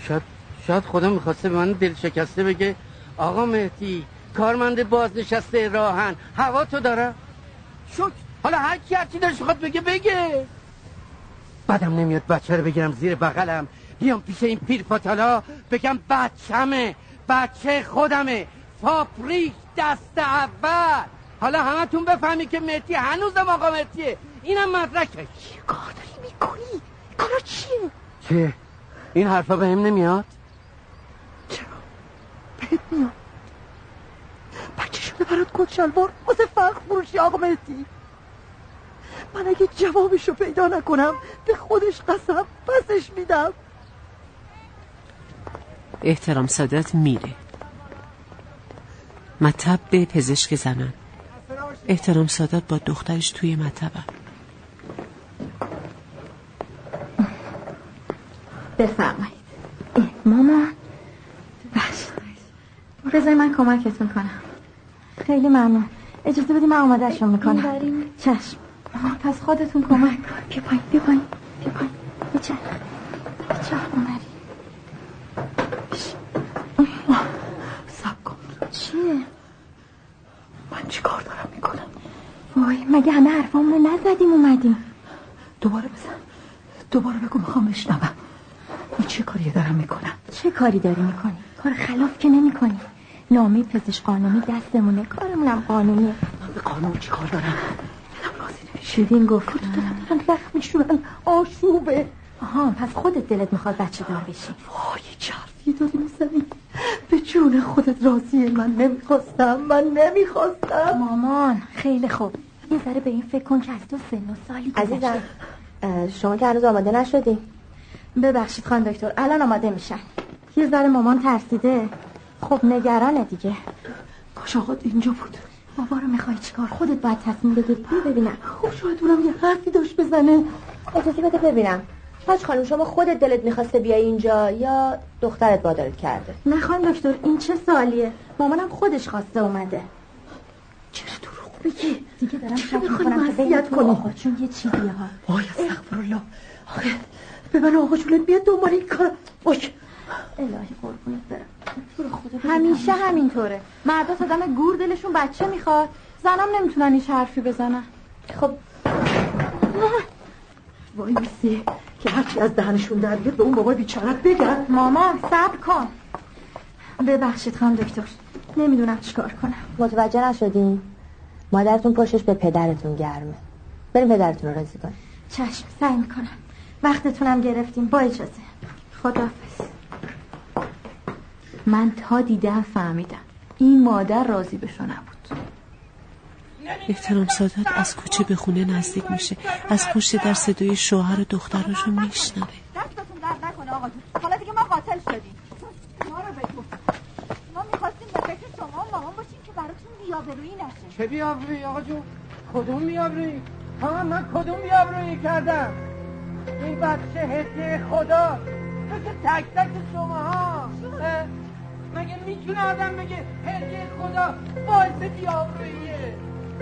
شاید شاید خدا می‌خواسته به من دل شکسته بگه آقا مهدی کارمند بازنشسته راهن هوا تو داره؟ شک. حالا هر کی هرچی داشت می‌خواد بگه بگه. بعدم نمیاد بچه رو بگیرم زیر بغلم. بیام پیش این پیر پاتالا بگم بچمه بچه خودمه. فاپریک دست اول. حالا همتون بفهمی که مهدی هنوزم آقا مهدیه. اینم مدرکش. چی کار داری می‌کنی؟ کارا چیه؟ چه؟ این حرفا به هم نمیاد؟ چرا؟ بهت میاد. بچه شده برات کت شلوار واسه فخر فروشی آقا مهدی. من اگه جوابشو پیدا نکنم به خودش قسم پسش میدم. احترام سادات میره. مطب به پزشک زنان. احترام سادات با دخترش توی مطبه بفرمایید. مامان بخشید بذاری من کمکتون کنم. خیلی ممنون. اجازه بدی من آمادهشون می‌کنم. چشم. پس خودتون کمک کن. بیا پایین بیا پایین بیا پایین. بچه بچه اومدی. سب کن. چیه؟ من چی کار دارم می‌کنم؟ وای مگه همه حرفامونو نزدیم؟ اومدیم دوباره بزن دوباره بگو می‌خوام بشنوم این چه کاری دارم می‌کنم چه کاری داری می‌کنی؟ کار خلاف که نمی کنی نامه پزشک قانونی دستمونه. کارمونم قانونیه. من به قانون چی کار دارم؟ شیرین گفت. دارن رخ میشورن آشوبه. آها پس خودت دلت می‌خواد بچه دار بشی. وای چه حرفی داری می‌زنی؟ به جون خودت راضیه من نمی‌خواستم. من نمی‌خواستم. مامان خیلی خوب. یه ذره به این فکر کن که از تو سن و سالی عزیزم شما که هنوز آماده نشدی. ببخشید خان دکتر. الان آماده میشن یه ذره مامان ترسیده. خب نگرانه دیگه. کاش آقات اینجا بود. بابا رو می‌خوای چیکار؟ خودت باید تصمیم بگیر بیا ببینم. خب شاید اونم یه حرفی داشت بزنه. اجازه بده ببینم. حاج خانم شما خودت دلت می‌خواسته بیای اینجا یا دخترت وادارت کرده؟ نه خانم دکتر این چه سوالیه؟ مامانم خودش خواسته اومده. چرا دروغ میگی؟ دیگه دارم شک می‌کنم که بین معصیت تو کنی؟ آقا چون یه چیزی ها. وای استغفرالله آخه به من آقا جونت بیاد دنبال این کار. وای الهی قربونت برم. همیشه همینطوره. مردا آدم گور دلشون بچه می‌خواد. زنم نمی‌تونن هیچ حرفی بزنن. خب. وای میسی که هرچی از دهنشون در بیاد به اون بابای بیچارت بگن. مامان صبر کن. ببخشید خانم دکتر. نمی‌دونم چیکار کنم. متوجه نشدین؟ مادرتون پشتش به پدرتون گرمه. بریم پدرتون رو راضی کنیم چشم سعی می‌کنم. وقتتونم گرفتیم. با اجازه. خداحافظ. من تا دیدم فهمیدم. این مادر راضی بشو نبود. احترام سادات از کوچه به خونه نزدیک میشه. از پشت در صدای شوهر و دختراشو میشنوه. دستتون درد نکنه آقا جون. حالا دیگه ما قاتل شدیم. ما رو بگو ما می‌خواستیم به فکر شما و مامان باشیم که براتون بیابرویی نشه. چه بیابرویی آقا جون؟ کدوم بیابرویی؟ ها من کدوم بیابرویی کردم؟ این بچه هدیه خدا. مثل تک تک شما ها مگه می‌تونه آدم بگه هدیه خدا باعث بیابروییه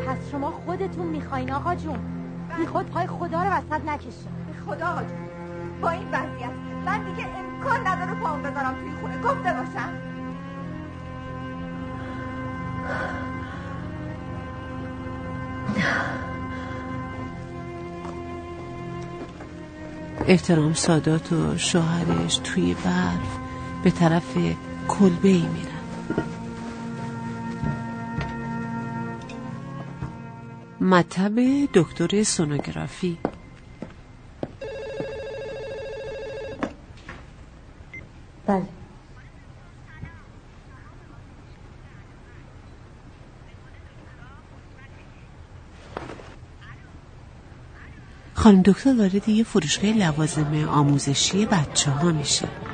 پس شما خودتون می‌خواین آقا جون. بی خود پای خدا رو وسط نکشه خدا آقا جون. با این وضعیت من دیگه امکان نداره پاهم بذارم توی خونه. گفته باشم. احترام سادات و شوهرش توی برف به طرف کلبه ای میرن. مطب دکتر سونوگرافی. بله. خانم دکتر وارد یه فروشگاه لوازم آموزشی بچه ها میشه.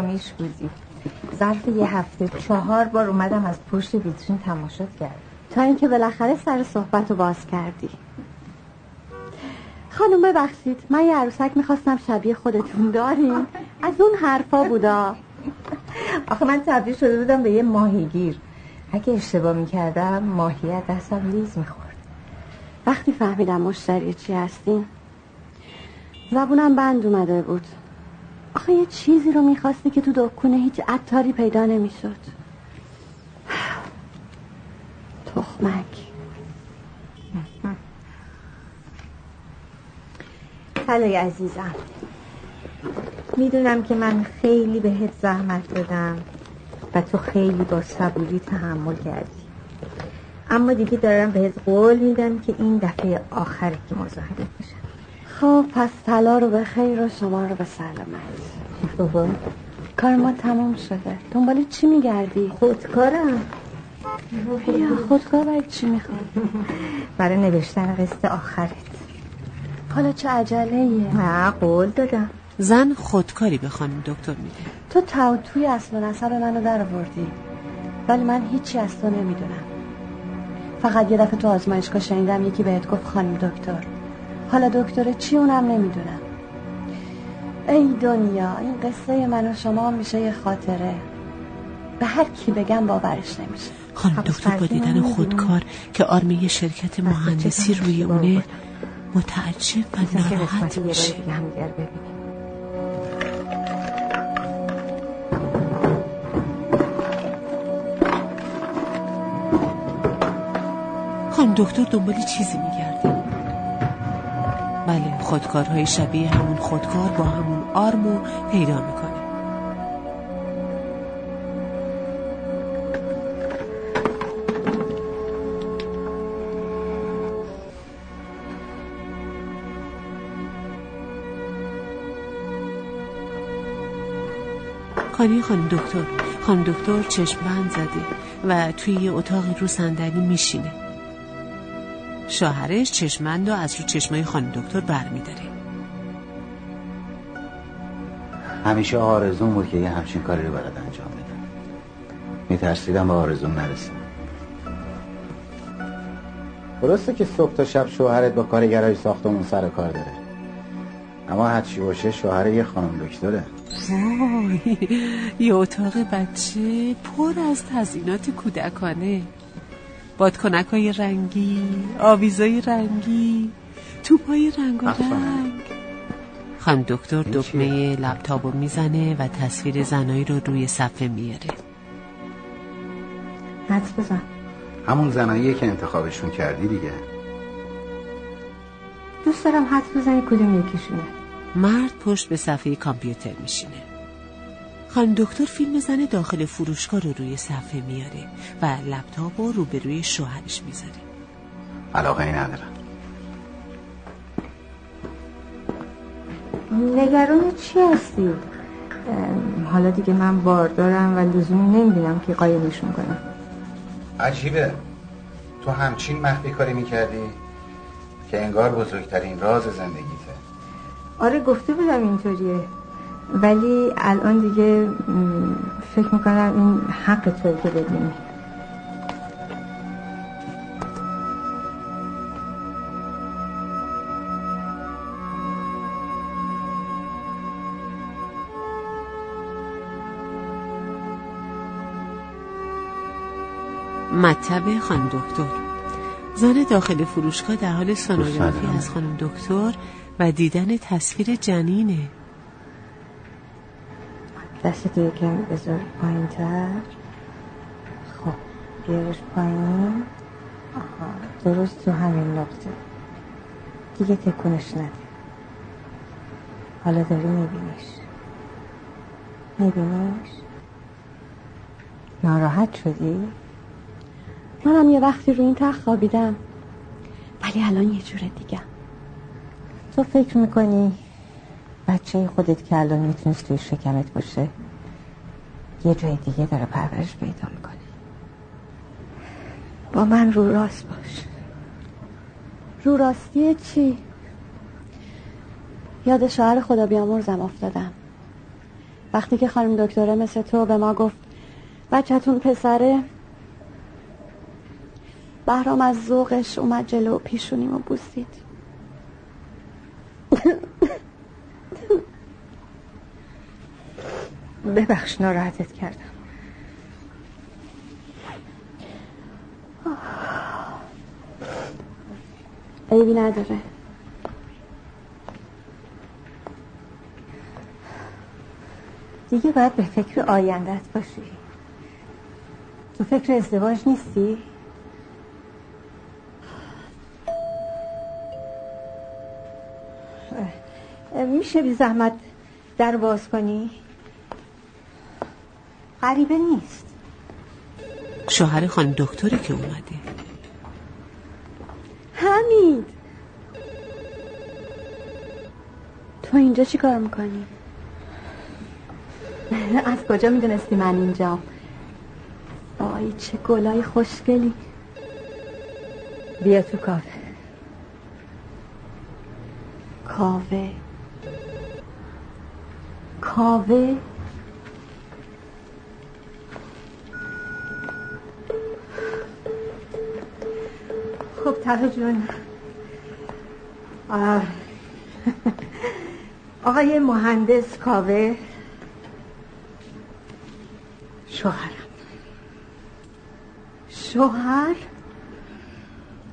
سیامیش بودی. ظرف یه هفته چهار بار اومدم از پشت ویترین تماشات کرد تا اینکه بالاخره سر صحبت رو باز کردی. خانم ببخشید. من یه عروسک می‌خواستم شبیه خودتون داریم از اون حرفا بودا. آخه من تبدیل شده بودم به یه ماهیگیر. اگه اشتباه می‌کردم ماهیت دستم لیز می‌خورد. وقتی فهمیدم مشتری چی هستین زبونم بند اومده بود. آخه یه چیزی رو می‌خواستی که تو دکونه هیچ عطاری پیدا نمی‌شد. تخمک. خلای عزیزم. می‌دونم که من خیلی بهت زحمت دادم و تو خیلی با صبوری تحمل کردی. اما دیگه دارم بهت قول میدم که این دفعه آخره که مزاحمت میشم خب پس طلا رو به خیر و شما رو به سلامت. بابا. کار ما تموم شده. دنبال چی میگردی؟ خودکارم. بیا. خودکار برای چی می‌خواد؟ برای نوشتن قصد آخرت. حالا چه عجله ایه؟ نه قول دادم. زن خودکاری به خانم دکتر میده. تو تو توی اصل و نسب منو در آوردی ولی من هیچی از تو نمی‌دونم. فقط یه دفعه تو آزمایشگاه شنیدم یکی بهت گفت خانم دکتر. حالا دکتر چی اونم نمی‌دونم ای دنیا این قصه من و شما میشه یه خاطره. به هر کی بگم باورش نمیشه. خانم دکتر با دیدن خودکار که آرمی شرکت مهندسی روی اونه متعجب و ناراحت میشه. خانم دکتر دنبال چیزی میگرده؟ بله خودکارهای شبیه همون خودکار با همون آرمو پیدا می‌کنه. خانه خانم دکتر خانم دکتر چشم بند زده و توی یه اتاقی رو صندلی میشینه. شوهرش چشمند و از رو چشمای خانم دکتر برمیداره. همیشه آرزون بود که یه همچین کاری رو بلد انجام بدم. میترسیدم به آرزون نرسیم درسته که صبح تا شب شوهرت با کارگرای ساختمون سر کار داره. اما هرچی باشه شوهر یه خانم دکتره. وای یه اتاق بچه پر از تزینات کودکانه. بادکنک های رنگی آویزای رنگی توپای رنگ و رنگ. خانم دکتر دکمه لپتاپ رو می‌زنه و تصویر زنایی رو روی صفحه میاره. حدس بزن. همون زناییه که انتخابشون کردی دیگه. دوست دارم حدس بزنی کدوم یکیشونه. مرد پشت به صفحه کامپیوتر میشینه. خانم دکتر فیلم زن داخل فروشگاه رو روی صفحه میاره و لپتاپ رو روبروی شوهرش می‌ذاره. علاقه ای ندارم. نگران چی هستی؟ حالا دیگه من باردارم و لزومی نمی‌بینم که قایمشون کنم عجیبه. تو همچین مخفی کاری می‌کردی که انگار بزرگترین راز زندگیته. آره گفته بودم اینطوریه. ولی الان دیگه فکر می‌کنم این حق توی که بدونی. مطب خانم دکتر. زن داخل فروشگاه در حال سونوگرافی از خانم دکتر و دیدن تصویر جنینه. دست دیگه کم بذار پایین تر خب بیارش پایین. آها درست تو همین نقطه. دیگه تکونش نده. حالا داری میبینیش. میبینیش؟ ناراحت شدی؟ منم یه وقتی رو این تخت خوابیدم. ولی الان یه جور دیگه. تو فکر می‌کنی بچه خودت که الان می‌تونست توی شکمت باشه یه جای دیگه داره پرورش پیدا می‌کنه. با من رو راست باش. رو راستی چی؟ یاد شوهر خدا بیامرزم افتادم. وقتی که خانم دکتره مثل تو به ما گفت بچهتون پسره بهرام از ذوقش اومد جلو پیشونیم و بوسید. ببخش ناراحتت کردم عیبی نداره دیگه باید به فکر آیندت باشی تو فکر ازدواج نیستی؟ میشه بی زحمت در باز کنی؟ غریبه نیست. شوهر خانم دکتری که اومده. حمید! تو اینجا چی کار می‌کنی؟ از کجا می‌دونستی من اینجا؟ آی چه گلای خوشگلی. بیا تو کافه. کاوه کاوه خب تلا جون. آقای مهندس کاوه. شوهرم. شوهر؟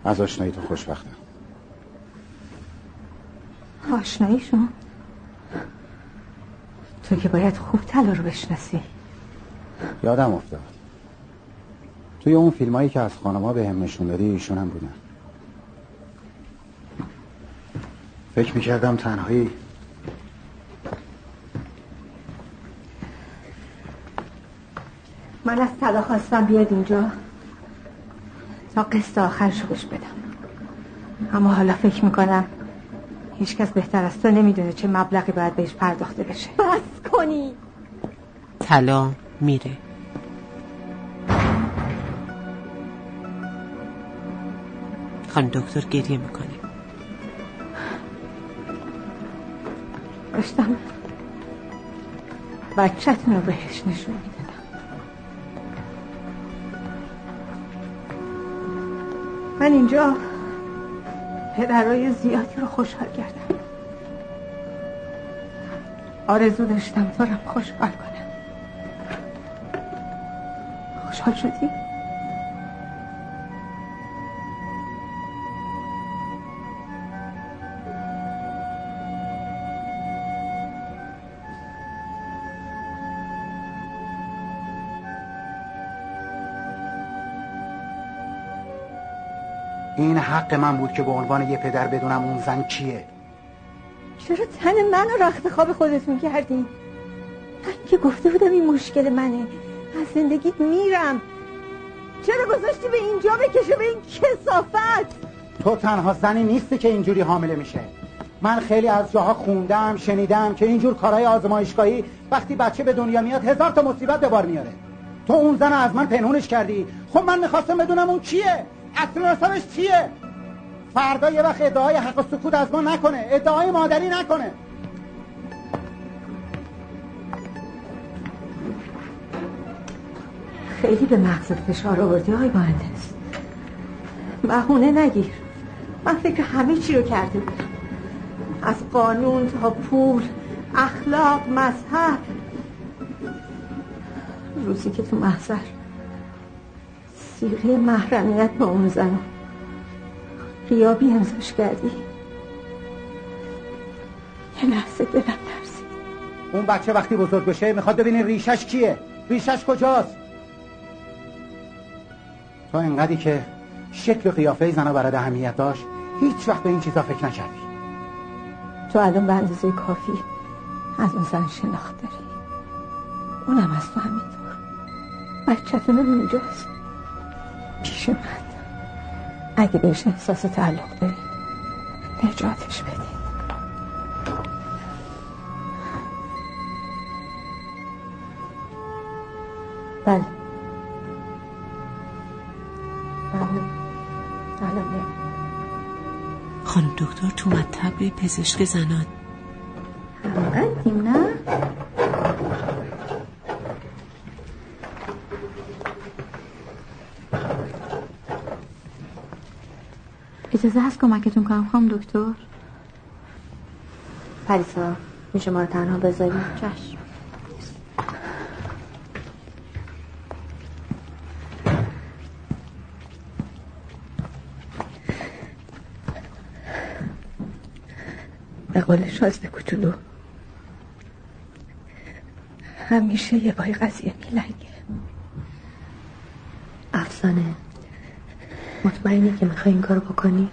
از آشنایی تو خوشبختم. آشناییشون؟ تو که باید خوب طلا رو بشناسی. یادم افتاد. توی اون فیلم هایی که از خانما به هم نشون دادی ایشون هم بودن. فکر می‌کردم تنهایی. من از طلا خواستم بیاد اینجا. تا قسط آخرش بهش بدم. اما حالا فکر می‌کنم هیچکس بهتر از تو نمی‌دونه چه مبلغی باید بهش پرداخته بشه. بس کنی. طلا میره. خانم دکتر گریه می‌کنه. داشتم. بچهتون رو بهش نشون می‌دادم من اینجا پدرای زیادی رو خوشحال کردم. آرزو داشتم تو خوشحال کنم. خوشحال شدی؟ حق من بود که به عنوان یه پدر بدونم اون زن کیه. چرا تن منو رخت خواب خودت می‌کردی؟ من که گفته بودم این مشکل منه. از زندگیت میرم. چرا گذاشتی به اینجا بکشه به این کسافت؟ تو تنها زنی نیستی که اینجوری حامله میشه. من خیلی از جاها خوندم شنیدم که اینجور کارهای آزمایشگاهی وقتی بچه به دنیا میاد هزار تا مصیبت به بار میاره. تو اون زن از من پنهونش کردی. خب من می‌خواستم بدونم اون کیه. اصلا رسمش چیه؟ فردا یه وقت ادعای حق سکوت از ما نکنه. ادعای مادری نکنه. خیلی به مغزت فشار آوردی آقای مهندس. بهونه نگیر. من فکر همه چی رو کرده بودم از قانون تا پول اخلاق مذهب. روزی که تو محضر سیغه محرمیت با اون زن قیابی امزاش کردی. یه لحظه دلم ترسید. اون بچه وقتی بزرگ بشه می‌خواد ببینی ریشش کیه. ریشش کجاست؟ تو اینقدری که شکل و قیافه زنها برات اهمیت داشت هیچ وقت به این چیزا فکر نکردی. تو الان به اندازه کافی از اون زن شناخت داری. اونم از تو همینطور. بچهتون اونجاست پیش من. اگه بهش احساس تعلق داری نجاتش بدید بله. بله الان. خانم دکتر تو مطب پزشک زنان همقدیم نه اجازه هست کمکتون کنم خانم دکتر؟ پریسا میشه ما رو تنها بذاری چشم. به قول شازده کوچولو. همیشه یه پای قضیه میلنگه. افسانه. مطمئنی که می‌خوای این کارو بکنی؟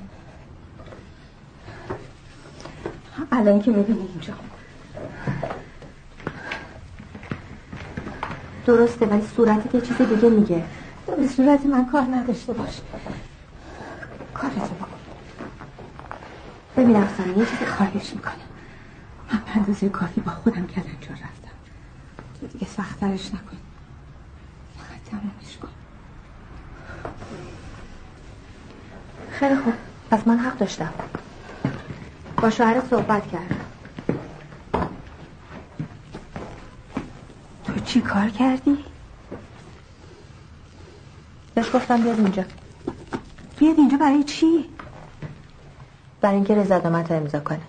الان که می‌بینی اینجا. درسته ولی صورتت یه چیز دیگه میگه. به صورت من کار نداشته باش. کارتو بکن. ببین افسانه یه چیزی خواهش می‌کنم من به اندازه کافی با خودم کلنجار رفتم. تو دیگه سختترش نکن. فقط تمامش کن. خیلی خوب. پس من حق داشتم. با شوهرت صحبت کردم تو چی کار کردی؟ بهش گفتم بیاد اینجا بیاد اینجا برای چی؟ برای اینکه رضایتنامه امضا کنه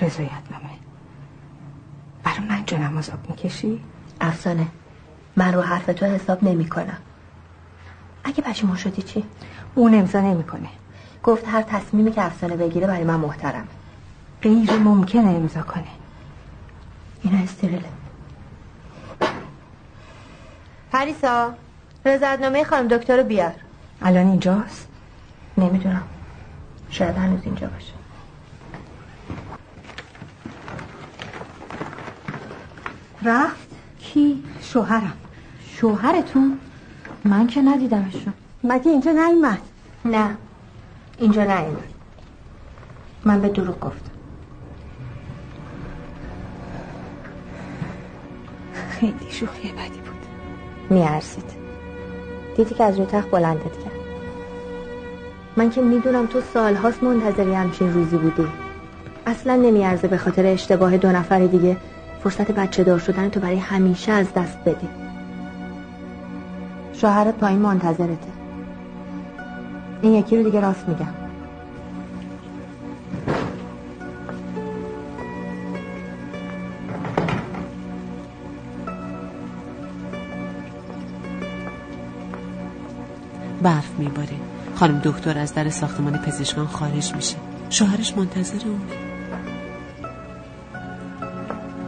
رضایت نامه برای من جنم عذاب می‌کشی؟ افسانه من رو حرف تو حساب نمی کنم اگه پشیمون شدی چی؟ اون امضا نمی‌کنه گفت هر تصمیمی که افسانه بگیره برای من محترم غیر ممکنه امضا کنه اینا استریله پریسا رضایتنامه خانم دکتر رو بیار الان اینجاست؟ نمی‌دونم شاید هنوز اینجا باشه رفت؟ کی؟ شوهرم شوهرتون؟ من که ندیدمشون مگه اینجا نیومد؟ نه اینجا نیومد من به دروغ گفتم. خیلی شوخی بدی بود. میارزید. دیدی که از روی تخت بلندت کرد. من که می‌دونم تو سالهاست منتظری همچین روزی بودی. اصلا نمیارزه به خاطر اشتباه دو نفر دیگه فرصت بچه دار شدن تو برای همیشه از دست بدی. شوهرت پایین منتظرته. این یکی رو دیگه راست میگم. برف میباره. خانم دکتر از در ساختمان پزشکان خارج میشه. شوهرش منتظر اونه.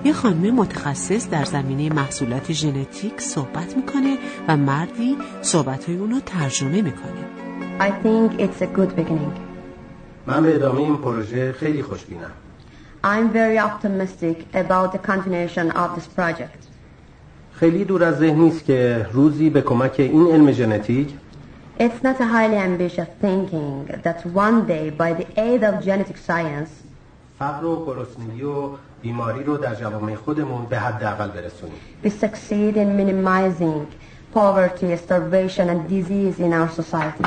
یه خانم متخصص در زمینه محصولات ژنتیک صحبت می‌کنه و مردی صحبتهای اونو ترجمه می‌کنه. I think it's a good beginning. من به ادامه این پروژه خیلی خوشبینم I'm very optimistic about the continuation of this project. خیلی دور از ذهن نیست که روزی به کمک این علم ژنتیک It's not a highly ambitious thinking that one day by the aid of genetic science فقر و گرسنگی و بیماری رو در جوامع خودمون به حداقل برسونیم we succeed in minimizing poverty, starvation and disease in our society.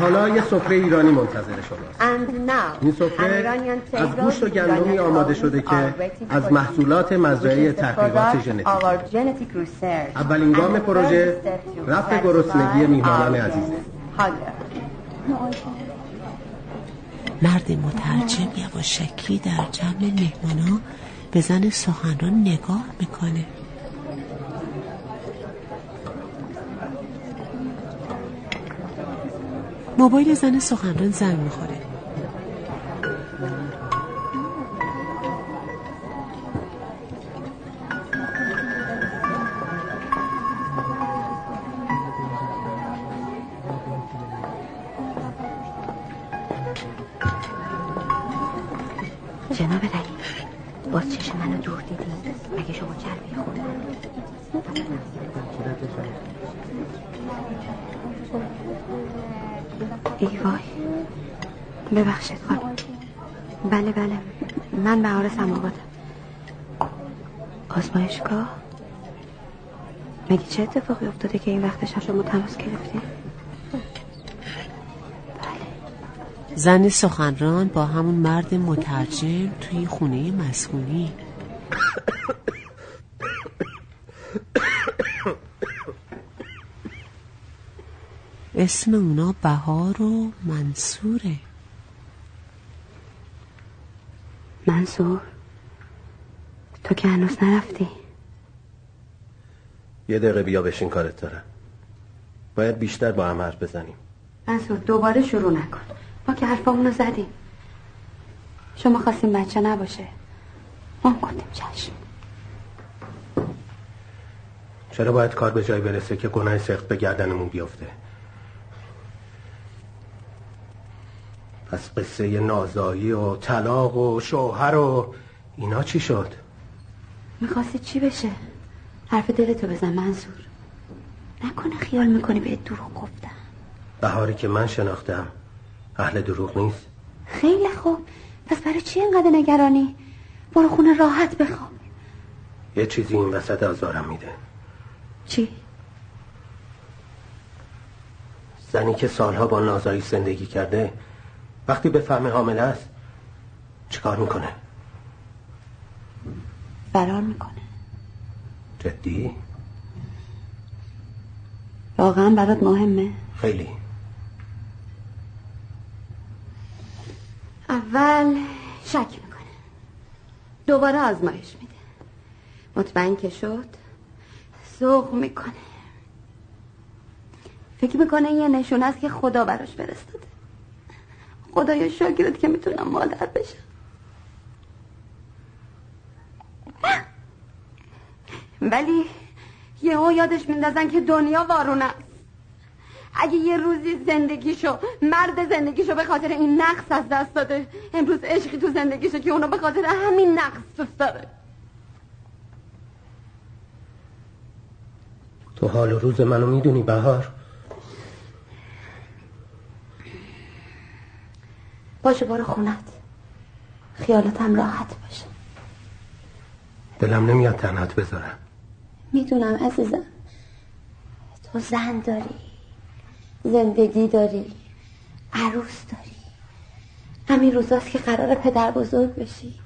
حالا یه سفره ایرانی منتظر شماست. And now, این an سفره Iranian از گوشت و گندمی آماده شده که از محصولات مزرعه تحقیقات ژنتیک our genetic research. اولین گام پروژه رفع گرسنگی میهمانان عزیزه مرد مترجم یواشکی در جمع مهمانا به زن سخنران نگاه می‌کنه. موبایل زن سخنران زنگ می‌خوره. ای وای ببخشید خانم. بله بله. من بهار سماواتم آزمایشگاه؟ مگه چه اتفاقی افتاده که این وقتش شما تماس گرفتین؟ زن سخنران با همون مرد مترجم توی خونه مسکونی. اسم اونا بهار و منصوره. منصور تو که هنوز نرفتی؟ یه دقیقه بیا بشین کارت دارم. باید بیشتر با هم حرف بزنیم. منصور دوباره شروع نکن. ما که حرفامونو زدیم. شما خواستیم بچه نباشه. ما هم گفتیم چشم. چرا باید کار به جای برسه که گناه سخت به گردنمون بیفته؟ پس قصه نازایی و طلاق و شوهر و اینا چی شد؟ می‌خواستی چی بشه؟ حرف دلتو بزن منصور نکنه خیال می‌کنی به دروغ گفتم. بهاری که من شناختم اهل دروغ نیست. خیلی خوب. پس برای چی اینقدر نگرانی؟ برو خونه راحت بخواب. یه چیزی این وسط آزارم میده. چی؟ زنی که سالها با نازایی زندگی کرده وقتی به فهم حامله است چیکار می‌کنه؟ فرار می‌کنه. جدی؟ واقعا برات مهمه؟ خیلی. اول شک می‌کنه. دوباره آزمایش میده. مطمئن که شد سوق می‌کنه. فکر می‌کنه یه نشون است که خدا براش فرستاده. خدایا شاگرد که می‌تونم مادر بشم. ولی یهو یادش میندازن که دنیا وارونه اگه یه روزی زندگیشو مرد زندگیشو به خاطر این نقص از دست داده امروز عشقی تو زندگیشو که اونو به خاطر همین نقص دوست داره. تو حال روز منو می‌دونی بهار؟ باشه برو خونت. خیالتم راحت باشه. دلم نمیاد تنهات بذارم. می‌دونم عزیزم. تو زن داری. زندگی داری. عروس داری. همین روزاست که قرار پدر بزرگ بشی.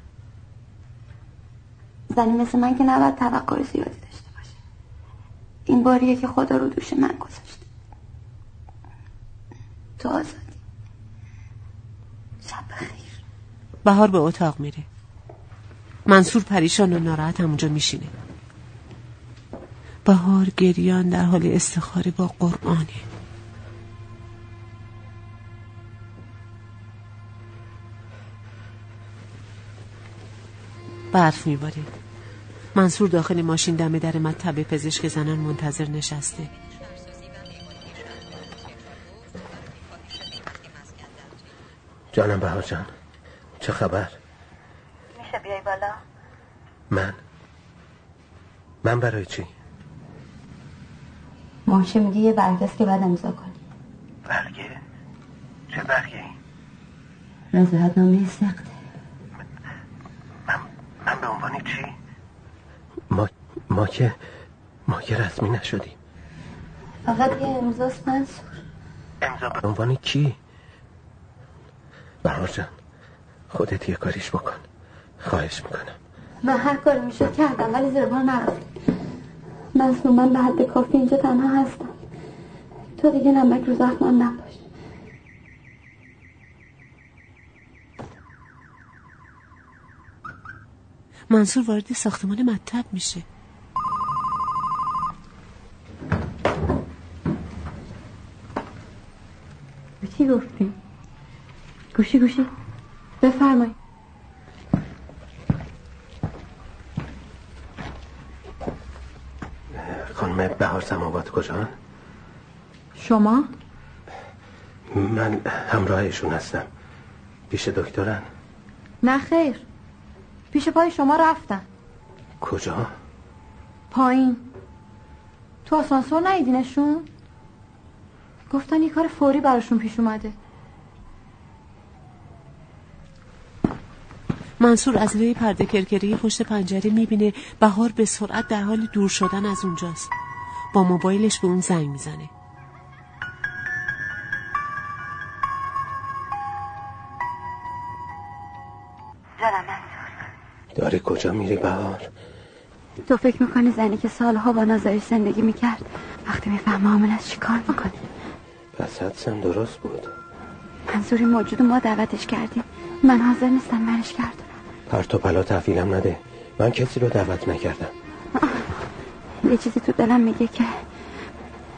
زنی مثل من که نباید توقع زیادی داشته باشه. این باریه که خدا رو دوش من گذاشته. تو آزادی شب بخیر بهار به اتاق میره. منصور پریشان و ناراحت همونجا میشینه. بهار گریان در حال استخاره با قرآنه. برف میباره منصور داخل ماشین دم در مطب پزشک زنان منتظر نشسته. جانم بهار جان. چه خبر؟ میشه بیای بالا؟ من؟ من برای چی؟ ماشه میگه یه برگست که بعد امضا کنی. برگه؟ چه برگه رضایت نامه سخت من به عنوان چی؟ ما ما که ما که رسمی نشدیم. فقط یه امضاست منصور. امضا به عنوان کی؟ بهار جان. خودت یه کاریش بکن. خواهش می‌کنم. من هر کاری میشه کردم ولی زیر بار نرفت. منصور من به حد کافی اینجا تنها هستم. تو دیگه نمک رو زخمم نباش منصور وارد ساختمان مطب میشه. به چی گفتی؟ گوشی گوشی. بفرمایید. خانم بهار سماوات کجا؟ شما؟ من همراهشون هستم. پیش دکترن. نه خیر. پیش پای شما رفتن. کجا؟ پایین. تو آسانسور ندیدینشون؟ گفتن یه کار فوری براشون پیش اومده. منصور از لای پرده کرکری پشت پنجره می‌بینه بهار به سرعت در حال دور شدن از اونجاست. با موبایلش به اون زنگ می‌زنه. داری کجا میری بهار؟ تو فکر می‌کنی زنی که سالها با نازایش زندگی می‌کرد وقتی می‌فهمه حامل از چی کار می‌کنه؟ پس حدسم درست بود. منظوری موجود ما دعوتش کردیم من حاضر نیستم منش کردم پرت و پلا تحویلم نده. من کسی رو دعوت نکردم. یه چیزی تو دلم میگه که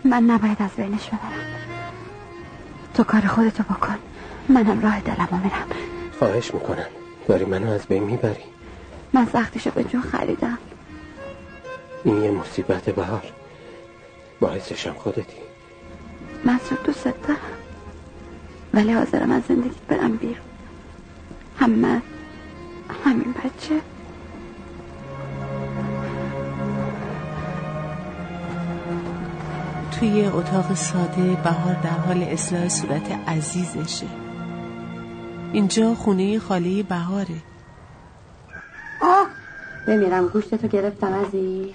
من نباید از بینش ببرم تو کار خودتو بکن. منم راه دلمو میرم. خواهش می‌کنم. داری منو از بین می‌بری. من سختشو به جون خریدم. این یه مصیبت بهار باعثشم خودتی. منصور دوست دارم. ولی حاضرم از زندگیت برم بیرون. هم من همین بچه. توی اتاق ساده بهار در حال اصلاح صورت عزیزشه. اینجا خونه خاله بهاره. آه بمیرم گوشتتو گرفتم عزیز.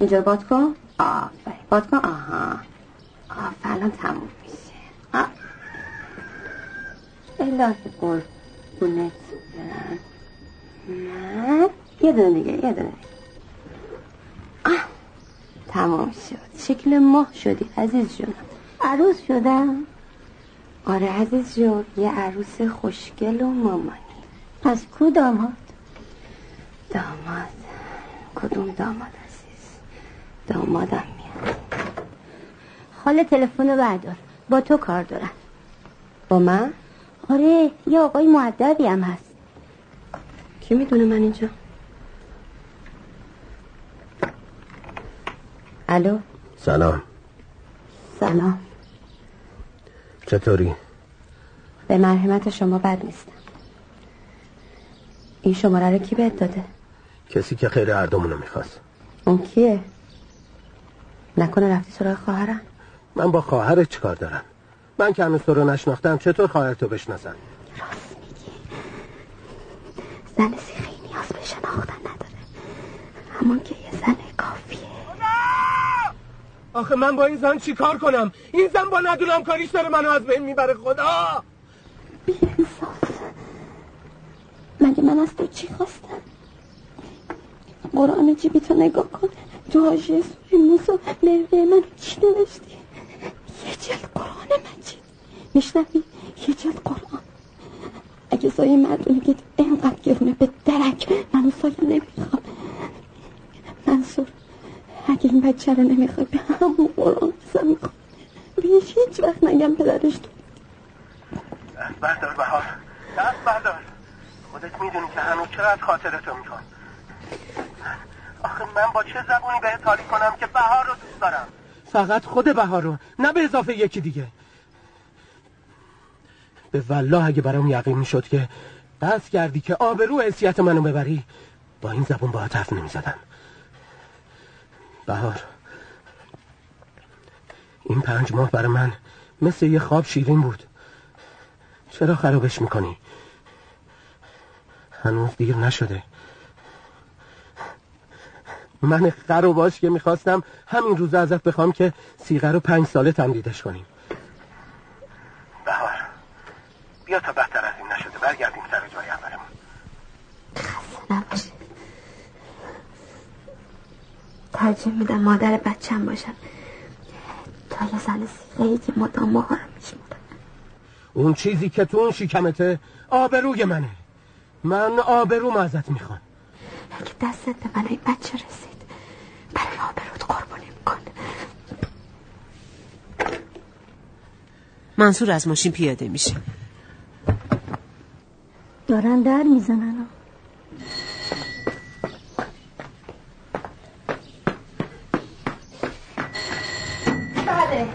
اینجا رو باد کن آفرین باد کن آها. آفرین الان تموم میشه. آه. الهی قربونت برم نه یه دونه دیگه یه دونه. آه. تمام شد. شکل ماه شدی عزیز جون. عروس شدم. آره عزیز جون یه عروس خوشگل و مامانی پس کو داماد؟ داماد. کدوم داماد عزیز؟ دامادم میاد. خاله تلفن رو بردار. با تو کار دارم. با من؟ آره یه آقای معدبی هم هست. کی می‌دونه من اینجا؟ الو؟ سلام. سلام. چطوری؟ به مرحمت شما بد نیستم این شماره رو کی بهت داده؟ کسی که خیر هر دومونو می‌خواست. اون کیه؟ نکنه رفتی سراغ خواهرم؟ من با خواهرت چیکار دارم؟ من که هنوز تو رو نشناختم چطور خواهرتو بشناسم؟ زن سیخی نیاز به شناختن نداره. همون که یه زن کافیه. آخه من با این زن چی کار کنم؟ این زن با ندونم کاریش داره منو از بین می‌بره خدا! بی انصاف مگه من از تو چی خواستم؟ قرآن جیبی تو نگاه کن. تو حاشیه سوری موسا مروه من چی نوشتی؟ یه جلد قرآن مجید. میشنوی؟ یه جلد قرآن. اگه سایه مردونه که اینقدر گرونه به درک. من اون سایه نمی‌خوام. منصور اگه این بچه رو نمی‌خوای به همون قرآن قسم می‌خوام. بهش هیچ وقت نگم پدرش. تو دست بردار بهار. دست بردار خودت می‌دونی که هنوز چقدر خاطرتو می‌خوام. آخه من با چه زبونی به تاریخ کنم که بهار رو دوست دارم؟ فقط خود بهار رو نه به اضافه یکی دیگه. به والله اگه برام یقین می‌شد که قصد کردی که آبرو حیثیت منو ببری با این زبون با حرف نمی‌زدم. بهار این پنج ماه برای من مثل یه خواب شیرین بود. چرا خرابش می‌کنی؟ هنوز دیر نشده. من خر و باش که می‌خواستم همین روز ازت بخوام که سیغه رو پنج ساله تمدیدش کنیم بهار بیا تا بدتر از این نشده برگردیم سر جای اولمون. نباشه ترجیح میدم مادر بچم باشم. تا یه زن سیغه که مدام ماها رو اون چیزی که تو اون شکمته آبروی منه. من آبرو ازت می‌خوام. اگه دستت به من این بچه رسید برای آبروت قربانی میکن منصور از ماشین پیاده میشه. دارن در می‌زنن. بله.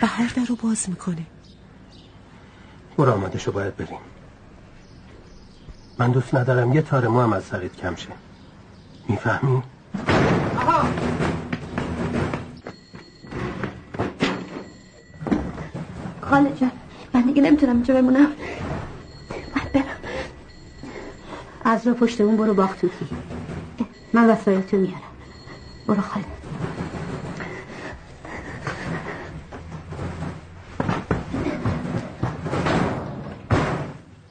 بهار در رو باز می‌کنه. برو آماده شو باید بریم. من دوست ندارم یه تار مو هم از سرت کم شه. می‌فهمی؟ خاله جان. من دیگه نمی‌تونم اینجا بمونم. من برم. از رو پشت اون برو باغ توتی من وسایل تو میارم. برو خاله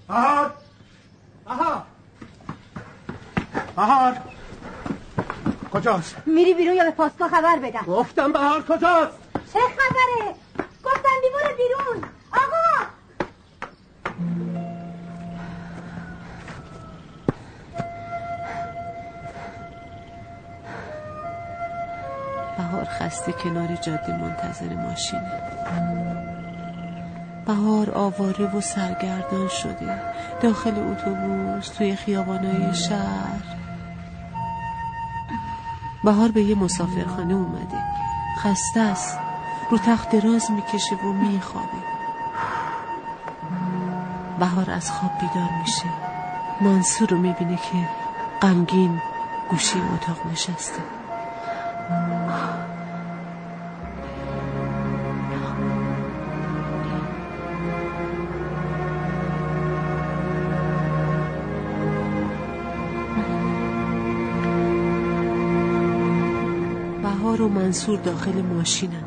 بهار بهار بهار کجاست؟ میری بیرون یا به پاسگاه خبر بدم؟ گفتم بهار کجاست؟ چه خبره؟ بهار خسته کنار جاده منتظر ماشینه. بهار آواره و سرگردان شده. داخل اتوبوس توی خیابانای شهر. بهار به یه مسافرخانه اومده. خسته است رو تخت دراز می‌کشه و میخوابه. بهار از خواب بیدار میشه. منصور رو می‌بینه که غمگین گوشه اتاق نشسته. منصور داخل ماشینن.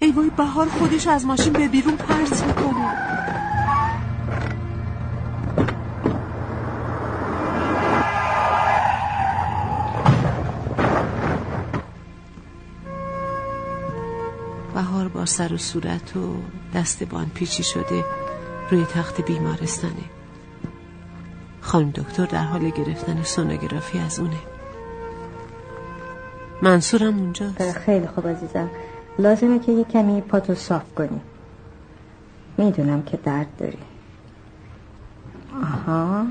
ای وای بهار خودش از ماشین به بیرون پرت می‌کنه. بهار با سر و صورت و دست بان پیچی شده روی تخت بیمارستانه. خانم دکتر در حال گرفتن سونوگرافی از اونه. منصورم اونجاست. خیلی خوب عزیزم. لازمه که یه کمی پاتو صاف کنی. می‌دونم که درد داری. آها.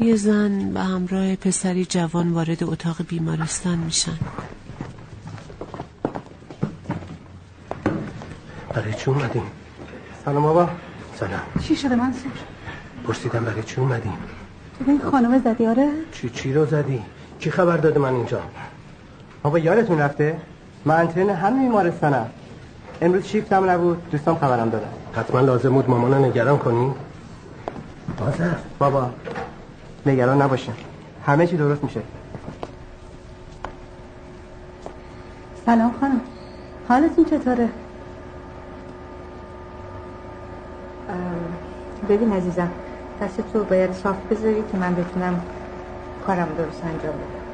یه زن به همراه پسری جوان وارد اتاق بیمارستان میشن. برای چی اومدیم؟ سلام بابا. سلام چی شده منصور؟ پرسیدم برای چی اومدیم؟ تو این خانم زدی آره؟ چی چی رو زدی؟ کی خبر داده من اینجا؟ بابا یادتون رفته من انترن همین بیمارستانم امروز شیفتم نبود دوستام خبرم دادن حتما لازم بود مامان نگران کنی؟ بازر بابا نگران نباشه همه چی درست میشه سلام خانم حالتون چطوره؟ ببین عزیزم دست تو باید صاف بذاری که من بتونم کارم درست انجام بدم.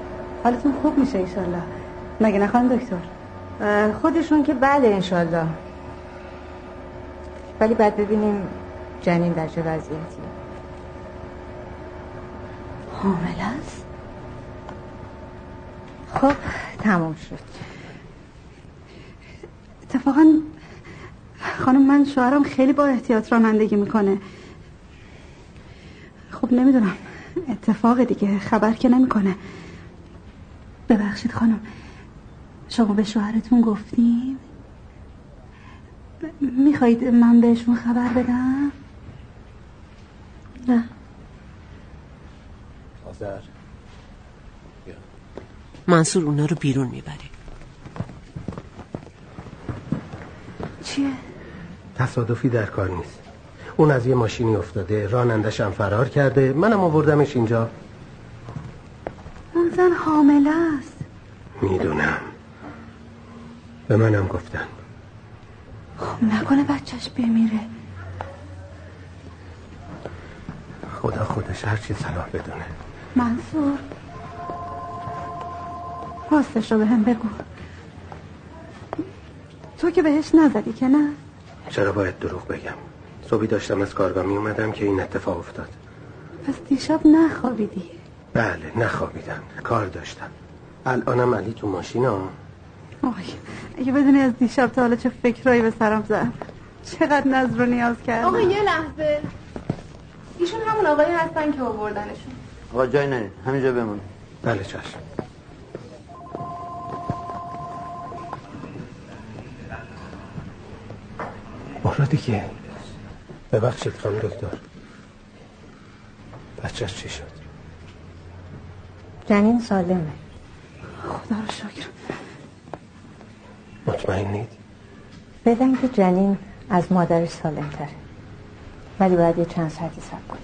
حالتون خوب میشه ایشالله مگه نه خانم دکتر خودشون که بله انشالله ولی بعد ببینیم جنین در چه وضعیتی حامل است؟ خب تمام شد. اتفاقا خانم من شوهرم خیلی با احتیاط رانندگی می‌کنه. خب نمی‌دونم. اتفاق دیگه خبر که نمی‌کنه. ببخشید خانم. شما به شوهرتون گفتیم می‌خواهید من بهشون خبر بدم؟ نه. آذر. منصور اونا رو بیرون می‌بره. چیه؟ تصادفی در کار نیست. اون از یه ماشینی افتاده. رانندش هم فرار کرده. منم آوردمش اینجا. اون زن حامله است. می‌دونم. به منم گفتن. خب نکنه بچهش بمیره. خدا خودش هر چی صلاح بدونه. منصور راستش رو به هم بگو. تو که بهش نزدی که نه؟ چرا باید دروغ بگم؟ صبحی داشتم از کارگاه می اومدم که این اتفاق افتاد. پس دیشب نخوابیدی؟ بله نخوابیدم. کار داشتم. الانم علی تو ماشین ها آی اگه بدونی از دیشب تا حالا چه فکرایی به سرم زد. چقدر نظر رو نیاز کردم. آقا یه لحظه. ایشون همون آقایی هستن که آوردنشون. آقا جای نرید همینجا بمون. بله چشم. برو دیگه ببخشید خانم دکتر. بچهش چی شد؟ جنین سالمه. خدا رو شکر. مطمئنید؟ بدن که جنین از مادرش سالم تره ولی باید یه چند ساعتی سب کنیم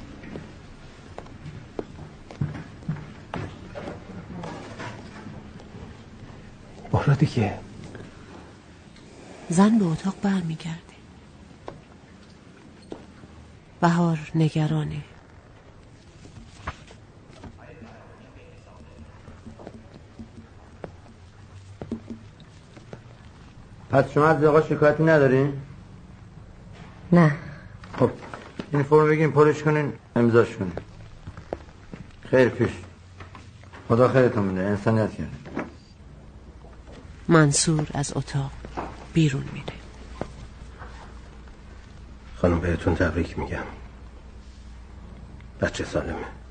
برو دیگه. زن به اتاق برمیگرده بهار نگرانه. پس شما از آقا شکایتی ندارین؟ نه. خب این فرم بگیم پرش کنین امضاش کنین. خیر پیش. خدا خیرتون بده انسانیت کرد منصور از اتاق بیرون میره. خانم بهتون تبریک میگم. بچه سالمه.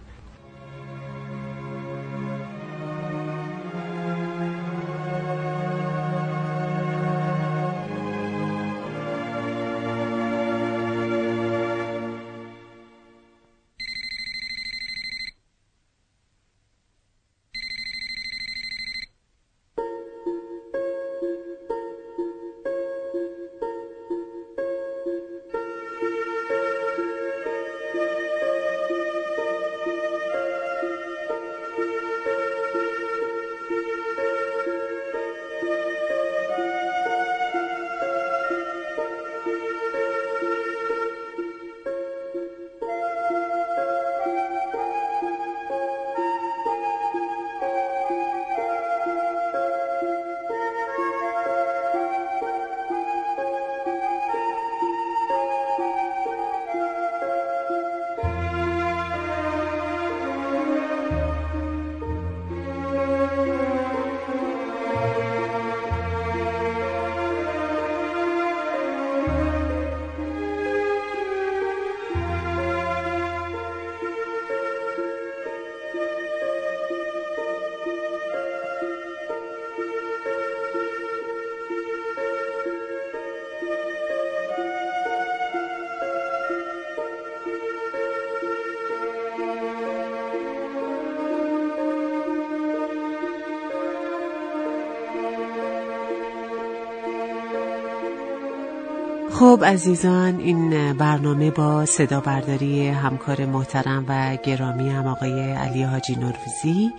خب عزیزان این برنامه با صدا برداری همکار محترم و گرامی هم آقای علی حاجی نوروزی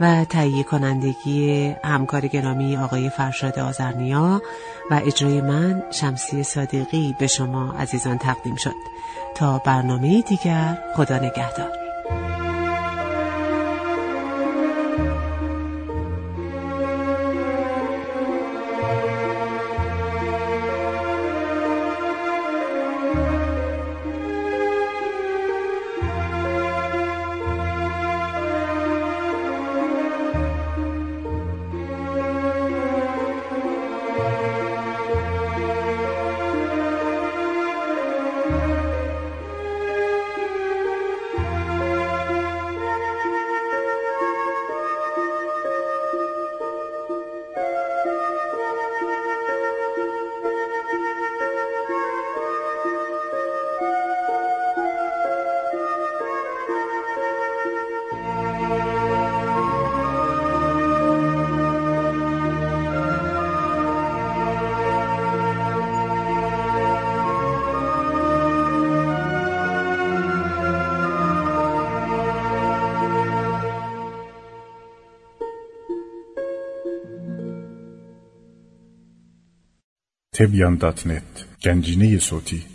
و تهیه کنندگی همکار گرامی آقای فرشاد آزرنیا و اجرای من شمسی صادقی به شما عزیزان تقدیم شد. تا برنامه دیگر خدا نگهدار. تبیان دات نت گنجینه صوتی